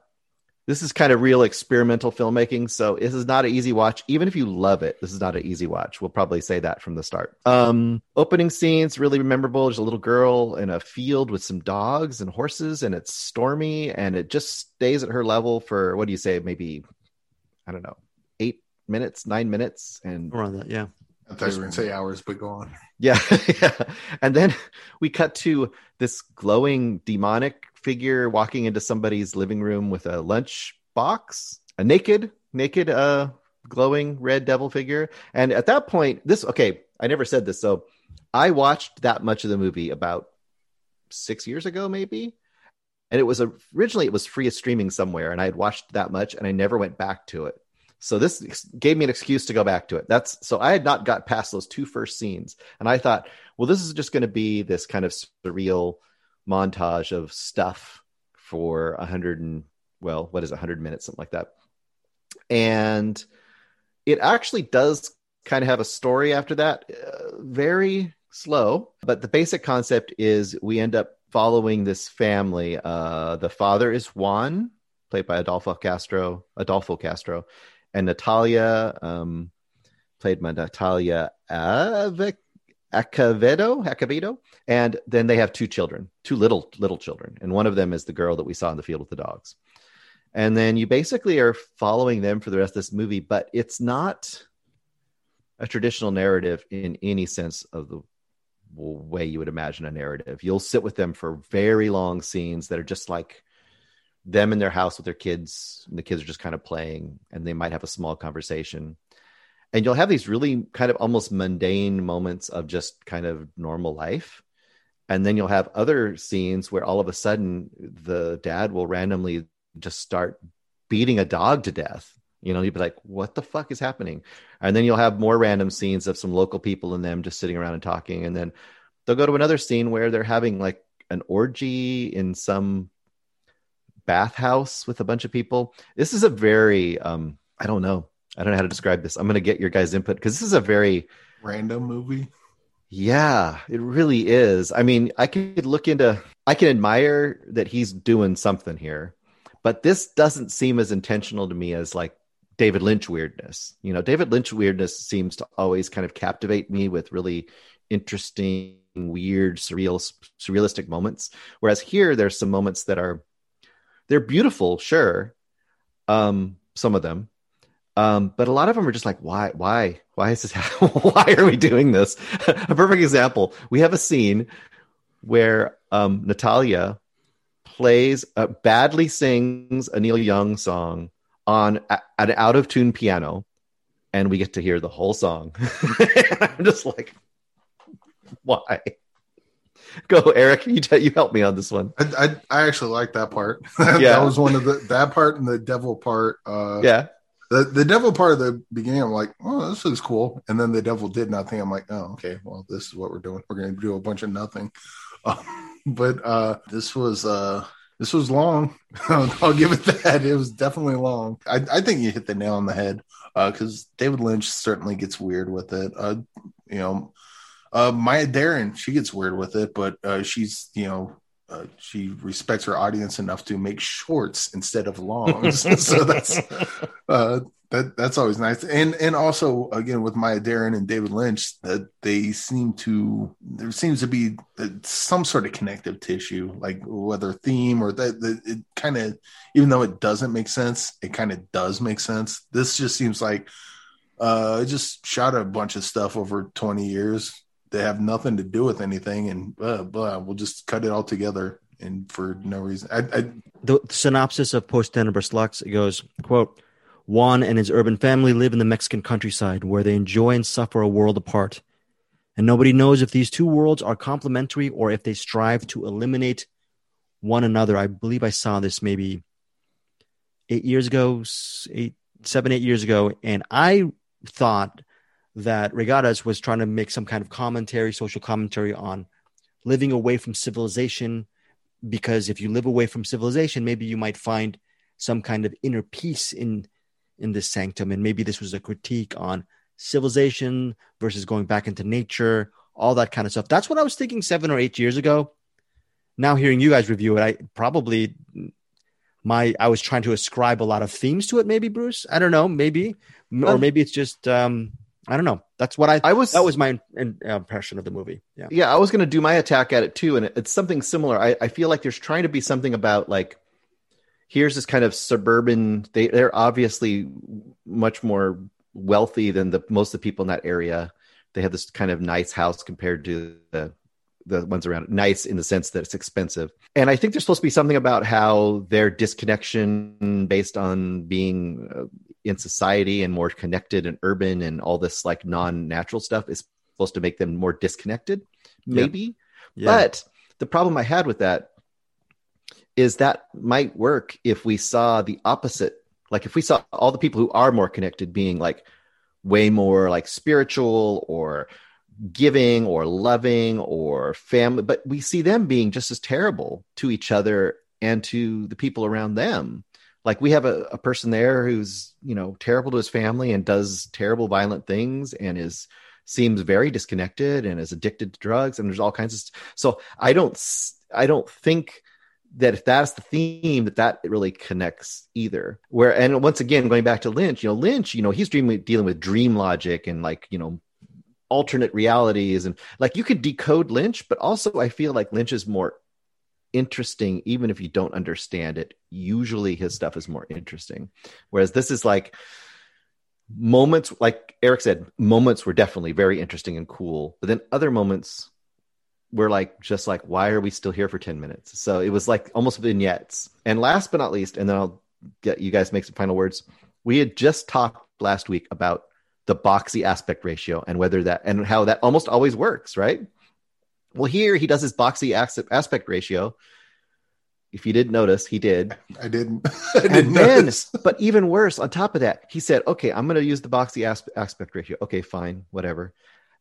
this is kind of real experimental filmmaking. So this is not an easy watch. Even if you love it, this is not an easy watch. We'll probably say that from the start. Um, opening scenes really memorable. There's a little girl in a field with some dogs and horses, and it's stormy, and it just stays at her level for what do you say? Maybe I don't know, eight minutes, nine minutes, and around that, yeah. I thought you were going to say hours, but go on. Yeah, [LAUGHS] yeah. And then we cut to this glowing demonic figure walking into somebody's living room with a lunch box, a naked, naked, uh, glowing red devil figure. And at that point, this, okay, I never said this. So I watched that much of the movie about six years ago, maybe. And it was originally, it was free of streaming somewhere. And I had watched that much and I never went back to it. So this gave me an excuse to go back to it. That's so I had not got past those two first scenes. And I thought, well, this is just going to be this kind of surreal montage of stuff for a hundred and well, what is a hundred minutes, something like that. And it actually does kind of have a story after that, uh, very slow. But the basic concept is we end up following this family. Uh, the father is Juan, played by Adolfo Castro, Adolfo Castro, and Natalia, um, played by Natalia Avec Acevedo, Acevedo, and then they have two children, two little little children, and one of them is the girl that we saw in the field with the dogs. And then you basically are following them for the rest of this movie, but it's not a traditional narrative in any sense of the way you would imagine a narrative. You'll sit with them for very long scenes that are just like them in their house with their kids, and the kids are just kind of playing, and they might have a small conversation and you'll have these really kind of almost mundane moments of just kind of normal life. And then you'll have other scenes where all of a sudden the dad will randomly just start beating a dog to death. You know you'd be like what the fuck is happening? And then you'll have more random scenes of some local people and them just sitting around and talking. And then they'll go to another scene where they're having like an orgy in some bathhouse with a bunch of people. This is a very um i don't know I don't know how to describe this. I'm going to get your guys' input because this is a very random movie. Yeah, it really is. I mean, I could look into, I can admire that he's doing something here, but this doesn't seem as intentional to me as like David Lynch weirdness. You know, David Lynch weirdness seems to always kind of captivate me with really interesting weird, surreal, surrealistic moments. Whereas here, there's some moments that are they're beautiful, sure. Um, some of them, um, but a lot of them are just like, why, why, why is this? [LAUGHS] why are we doing this? [LAUGHS] a perfect example: we have a scene where um, Natalia plays, uh, badly sings a Neil Young song on a, an out of tune piano, and we get to hear the whole song. [LAUGHS] I'm just like, why? Go, Eric. You t- you help me on this one. I, I, I actually like that part. that, Yeah. that was one of the that part and the devil part. Uh, Yeah, the the devil part of the beginning. I'm like, oh, this looks cool. And then the devil did nothing. I'm like, oh, okay. Well, this is what we're doing. We're going to do a bunch of nothing. [LAUGHS] Um, but uh, this was uh, this was long. [LAUGHS] I'll give it that. It was definitely long. I, I think you hit the nail on the head because David Lynch certainly gets weird with it. Uh, you know, uh, Maya Deren, she gets weird with it, but uh, she's you know uh, she respects her audience enough to make shorts instead of longs. [LAUGHS] so that's uh, that that's always nice. And and also again with Maya Deren and David Lynch, that they seem to there seems to be uh, some sort of connective tissue, like whether theme or that, that it kind of even though it doesn't make sense, it kind of does make sense. This just seems like uh, I just shot a bunch of stuff over twenty years. They have nothing to do with anything, and blah, blah, we'll just cut it all together and for no reason. I, I the synopsis of Post Tenebras Lux goes, quote, Juan and his urban family live in the Mexican countryside where they enjoy and suffer a world apart. And nobody knows if these two worlds are complementary or if they strive to eliminate one another. I believe I saw this maybe eight years ago, eight, seven, eight years ago. And I thought that Reygadas was trying to make some kind of commentary, social commentary on living away from civilization. Because if you live away from civilization maybe you might find some kind of inner peace in in this sanctum. And maybe this was a critique on civilization versus going back into nature all that kind of stuff. That's what i was thinking 7 or 8 years ago. Now hearing you guys review it i probably my i was trying to ascribe a lot of themes to it maybe bruce? I don't know maybe. Or maybe it's just um i don't know that's what i I was that was my in, impression of the movie yeah yeah, I was going to do my attack at it too, and it, it's something similar. I, I feel like there's trying to be something about like here's this kind of suburban. They they're obviously much more wealthy than the most of the people in that area. They have this kind of nice house compared to the the ones around it. Nice in the sense that it's expensive, and I think there's supposed to be something about how their disconnection based on being uh, in society and more connected and urban and all this like non-natural stuff is supposed to make them more disconnected maybe. Yeah. But the problem i had with that is that might work if we saw the opposite. Like if we saw all the people who are more connected being like way more like spiritual or giving or loving or family but we see them being just as terrible to each other and to the people around them like we have a, a person there who's you know terrible to his family and does terrible violent things and is seems very disconnected and is addicted to drugs and there's all kinds of st- so i don't i don't think that if that's the theme that that really connects either. Where and once again going back to lynch you know lynch you know he's dreaming dealing with dream logic and like you know alternate realities and like you could decode lynch but also i feel like lynch is more interesting even if you don't understand it usually his stuff is more interesting. Whereas this is like moments like eric said moments were definitely very interesting and cool but then other moments were like just like why are we still here for 10 minutes? So it was like almost vignettes. And last but not least and then i'll get you guys make some final words. We had just talked last week about the boxy aspect ratio and whether that and how that almost always works right well here he does his boxy aspect ratio if you didn't notice he did I didn't. [LAUGHS] I didn't and then, notice. [LAUGHS] but even worse, on top of that, he said, "Okay, I'm going to use the boxy asp- aspect ratio. Okay, fine, whatever."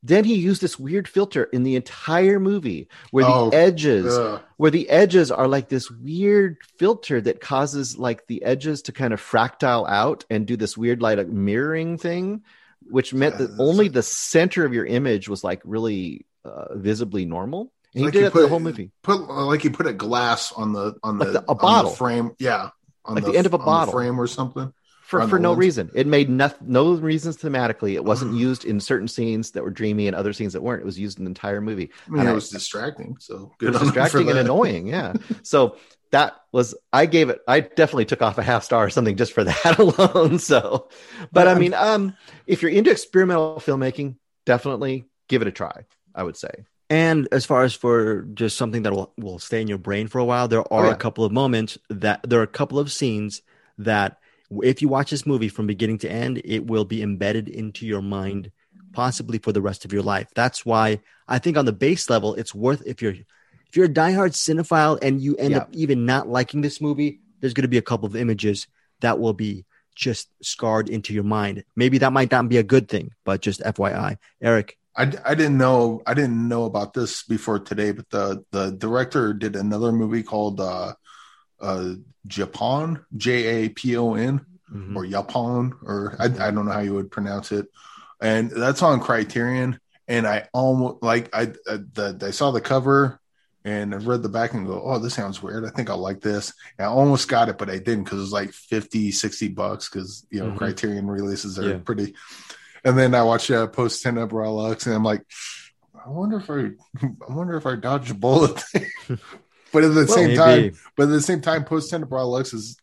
Then he used this weird filter in the entire movie where the Oh, edges, Ugh. where the edges are like this weird filter that causes like the edges to kind of fractile out and do this weird like mirroring thing, which meant that only the center of your image was like really uh, visibly normal. And Like he you did that put- the whole movie. Put like you put a glass on the on the, Like the- a on the bottle. frame. Yeah, on Like the end of a bottle. frame or something. for for no Owens. reason. It made no, no reasons thematically. It wasn't [SIGHS] used in certain scenes that were dreamy and other scenes that weren't. It was used in the entire movie. I mean, And it I- was distracting. So It was on him for distracting and annoying. Yeah. [LAUGHS] So that was I gave it. I definitely took off a half star or something just for that [LAUGHS] alone. So, but I mean, um, if you're into experimental filmmaking, definitely give it a try. I would say. And as far as for just something that will, will stay in your brain for a while, there are Oh, yeah. a couple of moments that there are a couple of scenes that if you watch this movie from beginning to end, it will be embedded into your mind, possibly for the rest of your life. That's why I think on the base level, it's worth if you're if you're a diehard cinephile and you end Yeah. up even not liking this movie, there's going to be a couple of images that will be just scarred into your mind. Maybe that might not be a good thing, but just FYI, Eric. I, I didn't know I didn't know about this before today, but the the director did another movie called uh uh Japan J A P O N Mhm. or Japan or I, I don't know how you would pronounce it, and that's on Criterion. And I almost like I I, the, I saw the cover and I read the back and go, oh, this sounds weird. I think I'll like this. And I almost got it, but I didn't because it was like 50, 60 bucks because you know Mhm. Criterion releases are Yeah. pretty. And then I watch uh, post ten up Raw Lux, and I'm like, I wonder if I, [LAUGHS] I wonder if I dodged a bullet. [LAUGHS] [LAUGHS] but at the same Maybe. time, but at the same time, post ten up Raw Lux is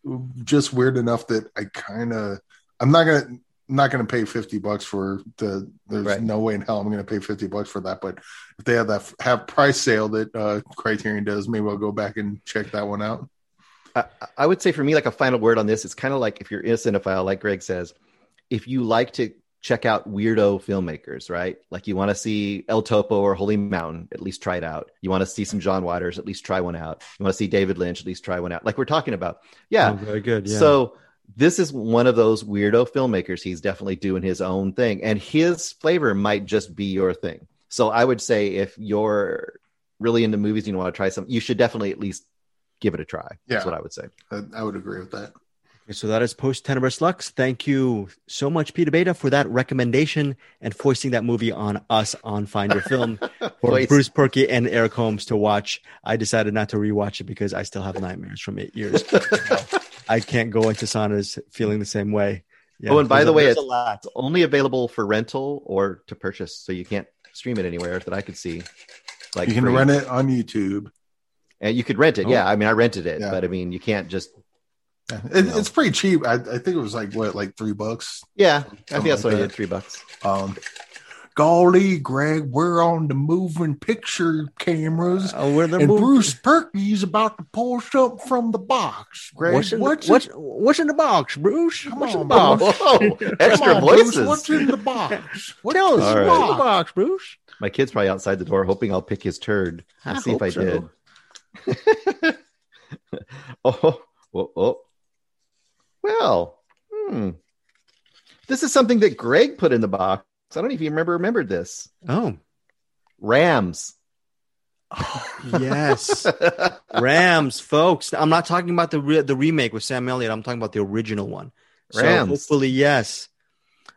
just weird enough that I kind of, I'm not gonna, not gonna pay fifty bucks for the. There's Right. no way in hell I'm gonna pay fifty bucks for that. But if they have that have price sale that uh Criterion does, maybe I'll go back and check that one out. I, I would say for me, like a final word on this, it's kind of like if you're in a cinephile, like Greg says, if you like to check out weirdo filmmakers, right? Like you want to see El Topo or Holy Mountain, at least try it out. You want to see some John Waters, at least try one out. You want to see David Lynch, at least try one out. Like we're talking about. Yeah. Oh, very good. Yeah. So this is one of those weirdo filmmakers. He's definitely doing his own thing, and his flavor might just be your thing. So I would say if you're really into movies and you want to try something, you should definitely at least give it a try. That's Yeah. what I would say. I, I would agree with that. Okay, So that is post Tenebras Lux. Thank you so much, Pete Abeyta, for that recommendation and foisting that movie on us on Find Your Film [LAUGHS] for Bruce Purkey and Eric Holmes to watch. I decided not to rewatch it because I still have nightmares from eight years. [LAUGHS] I can't go into saunas feeling the same way. Yeah, Oh, and by the a- way, there's a it's- lot. It's only available for rental or to purchase, so you can't stream it anywhere that I could see. Like you can free. rent it on YouTube. and you could rent it. Oh. Yeah, I mean, I rented it, Yeah. but I mean, you can't just. Yeah. It, No. It's pretty cheap. I, I think it was like what, like three bucks. Yeah, I think Something that's like what I that. did. Three bucks. Um, golly, Greg, we're on the moving picture cameras, Oh, we're the and movie- Bruce Purkey's about to pull something from the box. Greg, What's in, what's the, what's, what's in the box, Bruce? Come what's in on, the box? Whoa, Come extra on, Bruce, voices. what's in the box? What Tell us is All what's right. in the box, Bruce. My kid's probably outside the door, hoping I'll pick his turd. Let's I see if I so. did. [LAUGHS] oh, oh, oh. Well, hmm. This is something that Greg put in the box. I don't know if you remember remembered this. Oh, Rams. yes. [LAUGHS] Rams, folks. I'm not talking about the re- the remake with Sam Elliott. I'm talking about the original one. So Rams. hopefully, yes.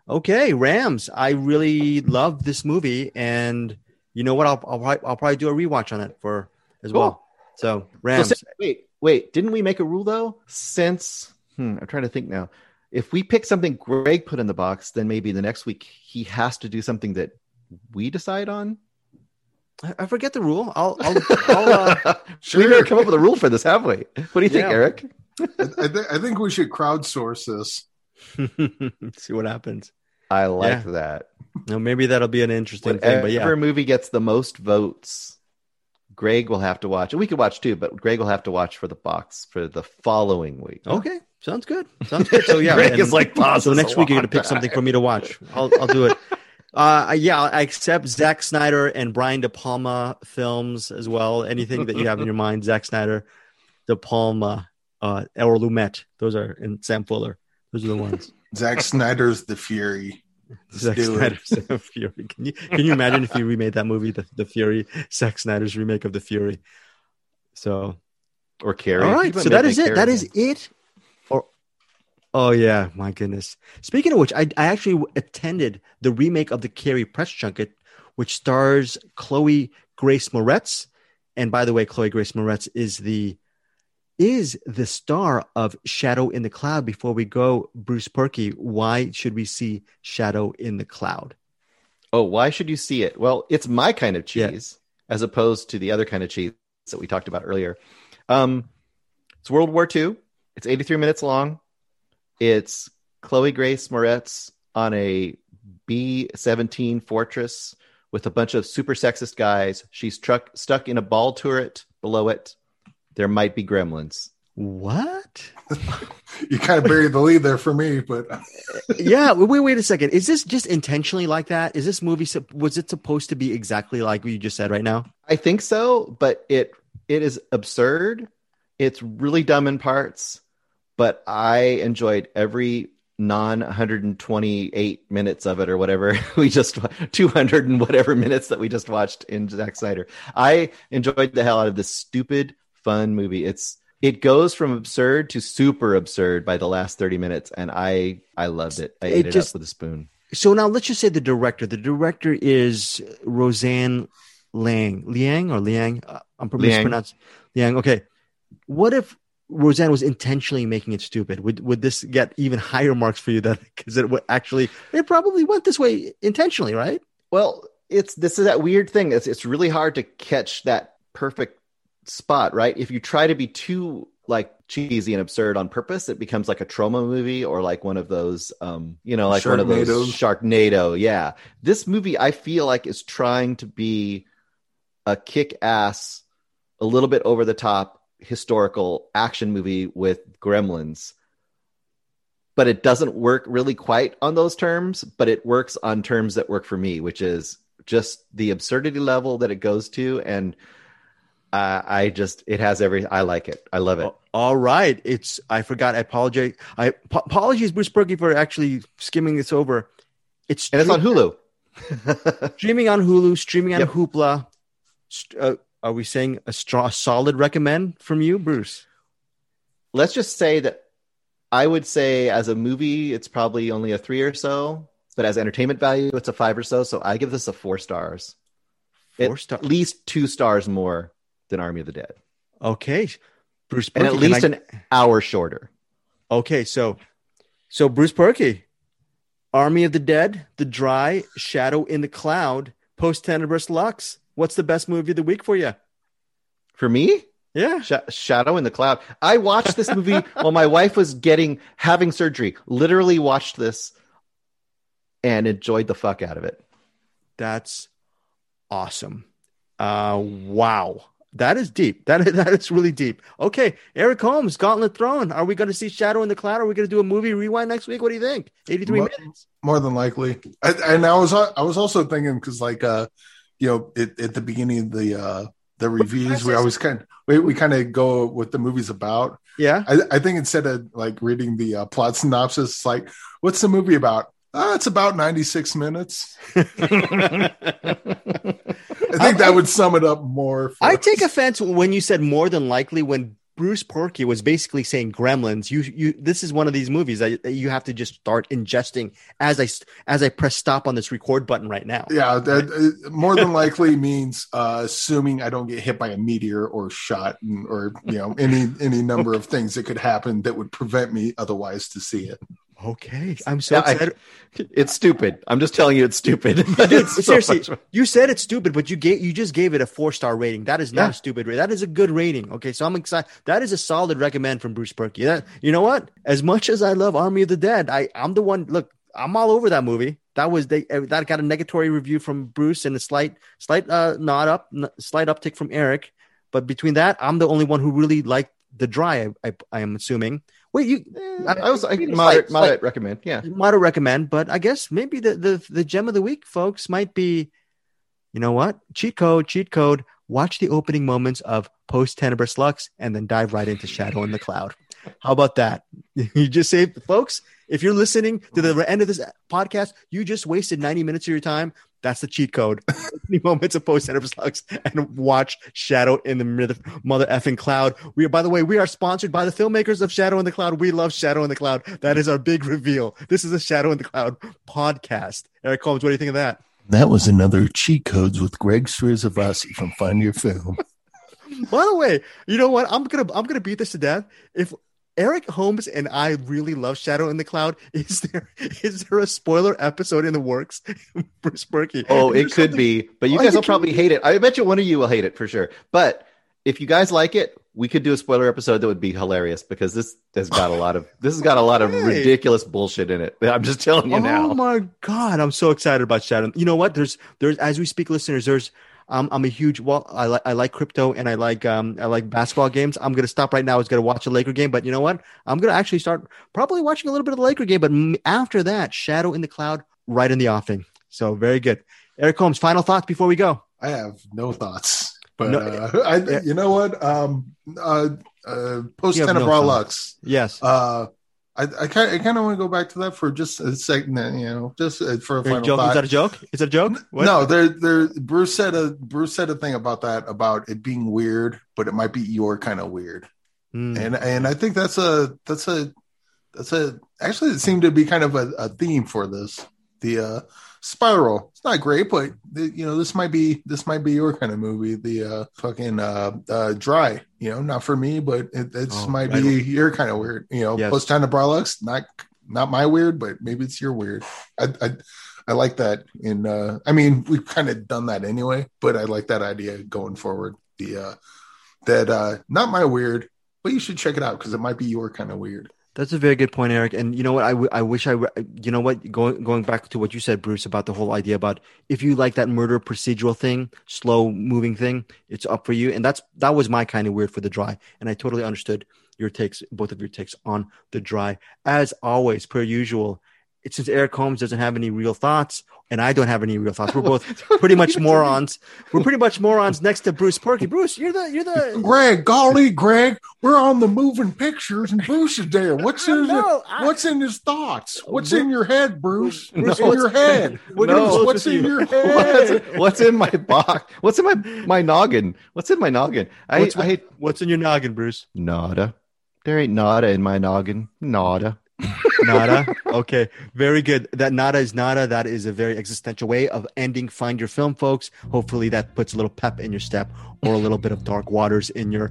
Okay, Rams. I really love this movie, and you know what? I'll I'll, probably- I'll probably do a rewatch on it for as Cool. well. So So, Rams. since- wait, wait. Didn't we make a rule though? Since hmm, I'm trying to think now. If we pick something Greg put in the box, then maybe the next week he has to do something that we decide on. I, I forget the rule. I'll I'll, [LAUGHS] I'll uh, We never come up with a rule for this, have we? What do you think, Yeah. Eric? I, I, th- I think we should crowdsource this. [LAUGHS] see what happens. I like Yeah. that. No, maybe that'll be an interesting thing. Whatever But yeah, movie gets the most votes, Greg will have to watch. And we could watch too, but Greg will have to watch for the box for the following week. okay, sounds good. Sounds good. So [LAUGHS] yeah, Greg and- is like, "Pause so next week you're gonna pick something for me to watch. [LAUGHS] I'll I'll do it. Uh, yeah, I accept Zack Snyder and Brian De Palma films as well. Anything that you have in your mind, Zack Snyder, De Palma, uh, or Lumet. Those are and Sam Fuller. Those are the ones. Zack Snyder's The Fury. Let's Zack. Snyder's The Fury. Can you can you imagine if you remade that movie, The, the Fury, Zack Snyder's remake of The Fury? So Or Carrie. all right, so that is make it. Carrie That is it. Oh yeah, my goodness. Speaking of which, I I actually attended the remake of the Carrie press junket, which stars Chloe Grace Moretz. And by the way, Chloe Grace Moretz is the is the star of Shadow in the Cloud. Before we go, Bruce Purkey, why should we see Shadow in the Cloud? Oh, why should you see it? Well, it's my kind of Yeah. cheese as opposed to the other kind of cheese that we talked about earlier. Um, it's World War II. It's 83 minutes long. It's Chloe Grace Moretz on a B 17 Fortress with a bunch of super sexist guys. She's truck, stuck in a ball turret below it. There might be gremlins. What? [LAUGHS] You kind of buried the lead there for me, but [LAUGHS] yeah, wait, wait a second. Is this just intentionally like that? Is this movie was it supposed to be exactly like what you just said right now? I think so, but it it is absurd. It's really dumb in parts, but I enjoyed every non 128 minutes of it or whatever [LAUGHS] we just 200 and whatever minutes that we just watched in Zack Snyder. I enjoyed the hell out of this stupid fun movie. It's it goes from absurd to super absurd by the last 30 minutes and I I loved it. I It ate it just- up with a spoon. So now let's just say the director. The director is Roseanne Lang, Liang or Liang. Uh, I'm probably Liang. mispronouncing Liang. Okay, what if Roseanne was intentionally making it stupid? Would would this get even higher marks for you? That because it would actually it probably went this way intentionally, right? Well, it's this is that weird thing. It's it's really hard to catch that perfect spot, right? If you try to be too like cheesy and absurd on purpose, it becomes like a Troma movie or like one of those um, you know, like one of those Sharknado. Yeah. This movie I feel like is trying to be a kick ass, a little bit over the top historical action movie with gremlins. But it doesn't work really quite on those terms, but it works on terms that work for me, which is just the absurdity level that it goes to. And uh, I just, it has every, I like it. I love it. All right, it's I forgot. I apologize. I apologies, Bruce Purkey, for actually skimming this over. It's And it's on Hulu. [LAUGHS] streaming on Hulu, streaming on Yep. Hoopla. St- uh, are we saying a straw, solid recommend from you, Bruce? let's just say that I would say as a movie, it's probably only a three or so, but as entertainment value, it's a five or so. So I give this a four stars. Four At least two stars more than Army of the Dead, Okay, Bruce. and at least I- an hour shorter. Okay, so so Bruce Purkey, Army of the Dead, The Dry, Shadow in the Cloud, Post Tenebras Lux. What's the best movie of the week for you? For me, Yeah. Sh- Shadow in the Cloud. I watched this movie [LAUGHS] while my wife was getting having surgery. Literally watched this and enjoyed the fuck out of it. That's awesome. Uh, wow. That is deep. That is, [LAUGHS] that is really deep. Okay, Eric Holmes, Gauntlet Thrown. Are we going to see Shadow in the Cloud? Are we going to do a movie rewind next week? What do you think? 83 Mo- minutes. more than likely. I, and I was I was also thinking because like uh you know it, at the beginning of the uh the reviews we always kind of we, we kind of go what the movie's about. Yeah. I, I think instead of like reading the uh, plot synopsis, it's like what's the movie about? Uh, it's about 96 minutes. [LAUGHS] I think that would sum it up more. For I us. take offense when you said more than likely when Bruce Purkey was basically saying Gremlins. You you this is one of these movies that you have to just start ingesting as I as I press stop on this record button right now. Yeah, that more than likely [LAUGHS] means uh, assuming I don't get hit by a meteor or shot, or you know any any number of things that could happen that would prevent me otherwise to see it. Okay, I'm so I- excited. [LAUGHS] It's stupid. I'm just telling you, it's stupid. Dude, [LAUGHS] it's seriously, you said it's stupid, but you gave you just gave it a four star rating. That is not Yeah. a stupid rating. That is a good rating. Okay, so I'm excited. That is a solid recommend from Bruce Purkey. That you know what? As much as I love Army of the Dead, I I'm the one. Look, I'm all over that movie. That was they that got a negatory review from Bruce and a slight slight uh nod up n- slight uptick from Eric. But between that, I'm the only one who really liked the dry. I I, I am assuming. Wait, you eh, I, I was I, moderate, moderate recommend. Yeah. moderate recommend, but I guess maybe the, the the gem of the week, folks, might be, you know what? Cheat code, cheat code. Watch the opening moments of Post Tenebras Lux and then dive right into Shadow in the Cloud. How about that? [LAUGHS] You just saved, folks. If you're listening to the end of this podcast, you just wasted 90 minutes of your time. That's the cheat code. [LAUGHS] Opening moments of Post Tenebras Lux and watch Shadow in the mother, mother effing cloud. We are, by the way, we are sponsored by the filmmakers of Shadow in the Cloud. We love Shadow in the Cloud. That is our big reveal. This is a Shadow in the Cloud podcast. Eric Holmes, what do you think of that? That was another cheat codes with Greg Srizavasi from Find Your Film. [LAUGHS] By the way, you know what? I'm gonna I'm gonna beat this to death. If Eric Holmes and I really love Shadow in the Cloud, [LAUGHS] is there is there a spoiler episode in the works? [LAUGHS] for Purkey. Oh, it could something- be, but you Oh, guys will probably hate it. I bet you one of you will hate it for sure. But if you guys like it, we could do a spoiler episode that would be hilarious because this has got a lot of this has got a lot of [LAUGHS] Hey. ridiculous bullshit in it. I'm just telling you oh now. Oh my god, I'm so excited about Shadow. You know what? There's there's as we speak, listeners. There's um, I'm a huge well, I like I like crypto and I like um I like basketball games. I'm gonna stop right now. I was gonna watch a Laker game, but you know what? I'm gonna actually start probably watching a little bit of the Laker game. But after that, Shadow in the Cloud, right in the offing. So very good. Eric Holmes, final thoughts before we go. I have no thoughts, but No- uh, I, you know what? Um, uh, uh, post You have no thoughts. Lux. Yes. Uh, I, I kind, I kind of want to go back to that for just a second. You know, just uh, for a final joking? Is that a joke? Is that a joke? What? No, there, there. Bruce said a Bruce said a thing about that about it being weird, but it might be your kind of weird, Hmm. and and I think that's a that's a that's a actually it seemed to be kind of a, a theme for this. The uh spiral. It's not great, but you know this might be this might be your kind of movie. The uh fucking uh, uh dry. You know, not for me, but it it's Oh, might be your kind of weird. You know, Yes. post time to not not my weird, but maybe it's your weird. I I, I like that. In uh I mean, we've kind of done that anyway, but I like that idea going forward. The uh that uh not my weird, but you should check it out because it might be your kind of weird. That's a very good point, Eric. And you know what? I, w- I wish I, you know what? Going going back to what you said, Bruce, about the whole idea about if you like that murder procedural thing, slow moving thing, it's up for you. And that's that was my kind of weird for the dry. And I totally understood your takes, both of your takes on the dry. As always, per usual, since Eric Holmes doesn't have any real thoughts, and I don't have any real thoughts. We're [LAUGHS] both pretty much morons. We're pretty much morons next to Bruce Purkey. Bruce, you're the you're the Greg, golly, Greg, we're on the moving pictures and Bruce is there. [LAUGHS] What's in No, I- what's in his thoughts? What's in your head, Bruce? [LAUGHS] No. What's in your head? We're gonna be Bruce, closer what's in you. your What's, what's in my box? What's in my my noggin? What's in my noggin? I, what's, I hate what's in your noggin, Bruce? nada. There ain't nada in my noggin. Nada. Nada. Okay, very good. That nada is nada. That is a very existential way of ending Find Your Film, folks. Hopefully, that puts a little pep in your step or a little bit of dark waters in your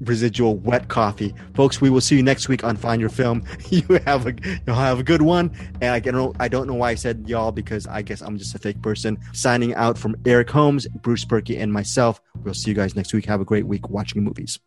residual wet coffee, folks. We will see you next week on Find Your Film. [LAUGHS] You have a you'll have a good one. And I don't know, I don't know why I said y'all because I guess I'm just a fake person. Signing out from Eric Holmes, Bruce Purkey, and myself. We'll see you guys next week. Have a great week watching movies.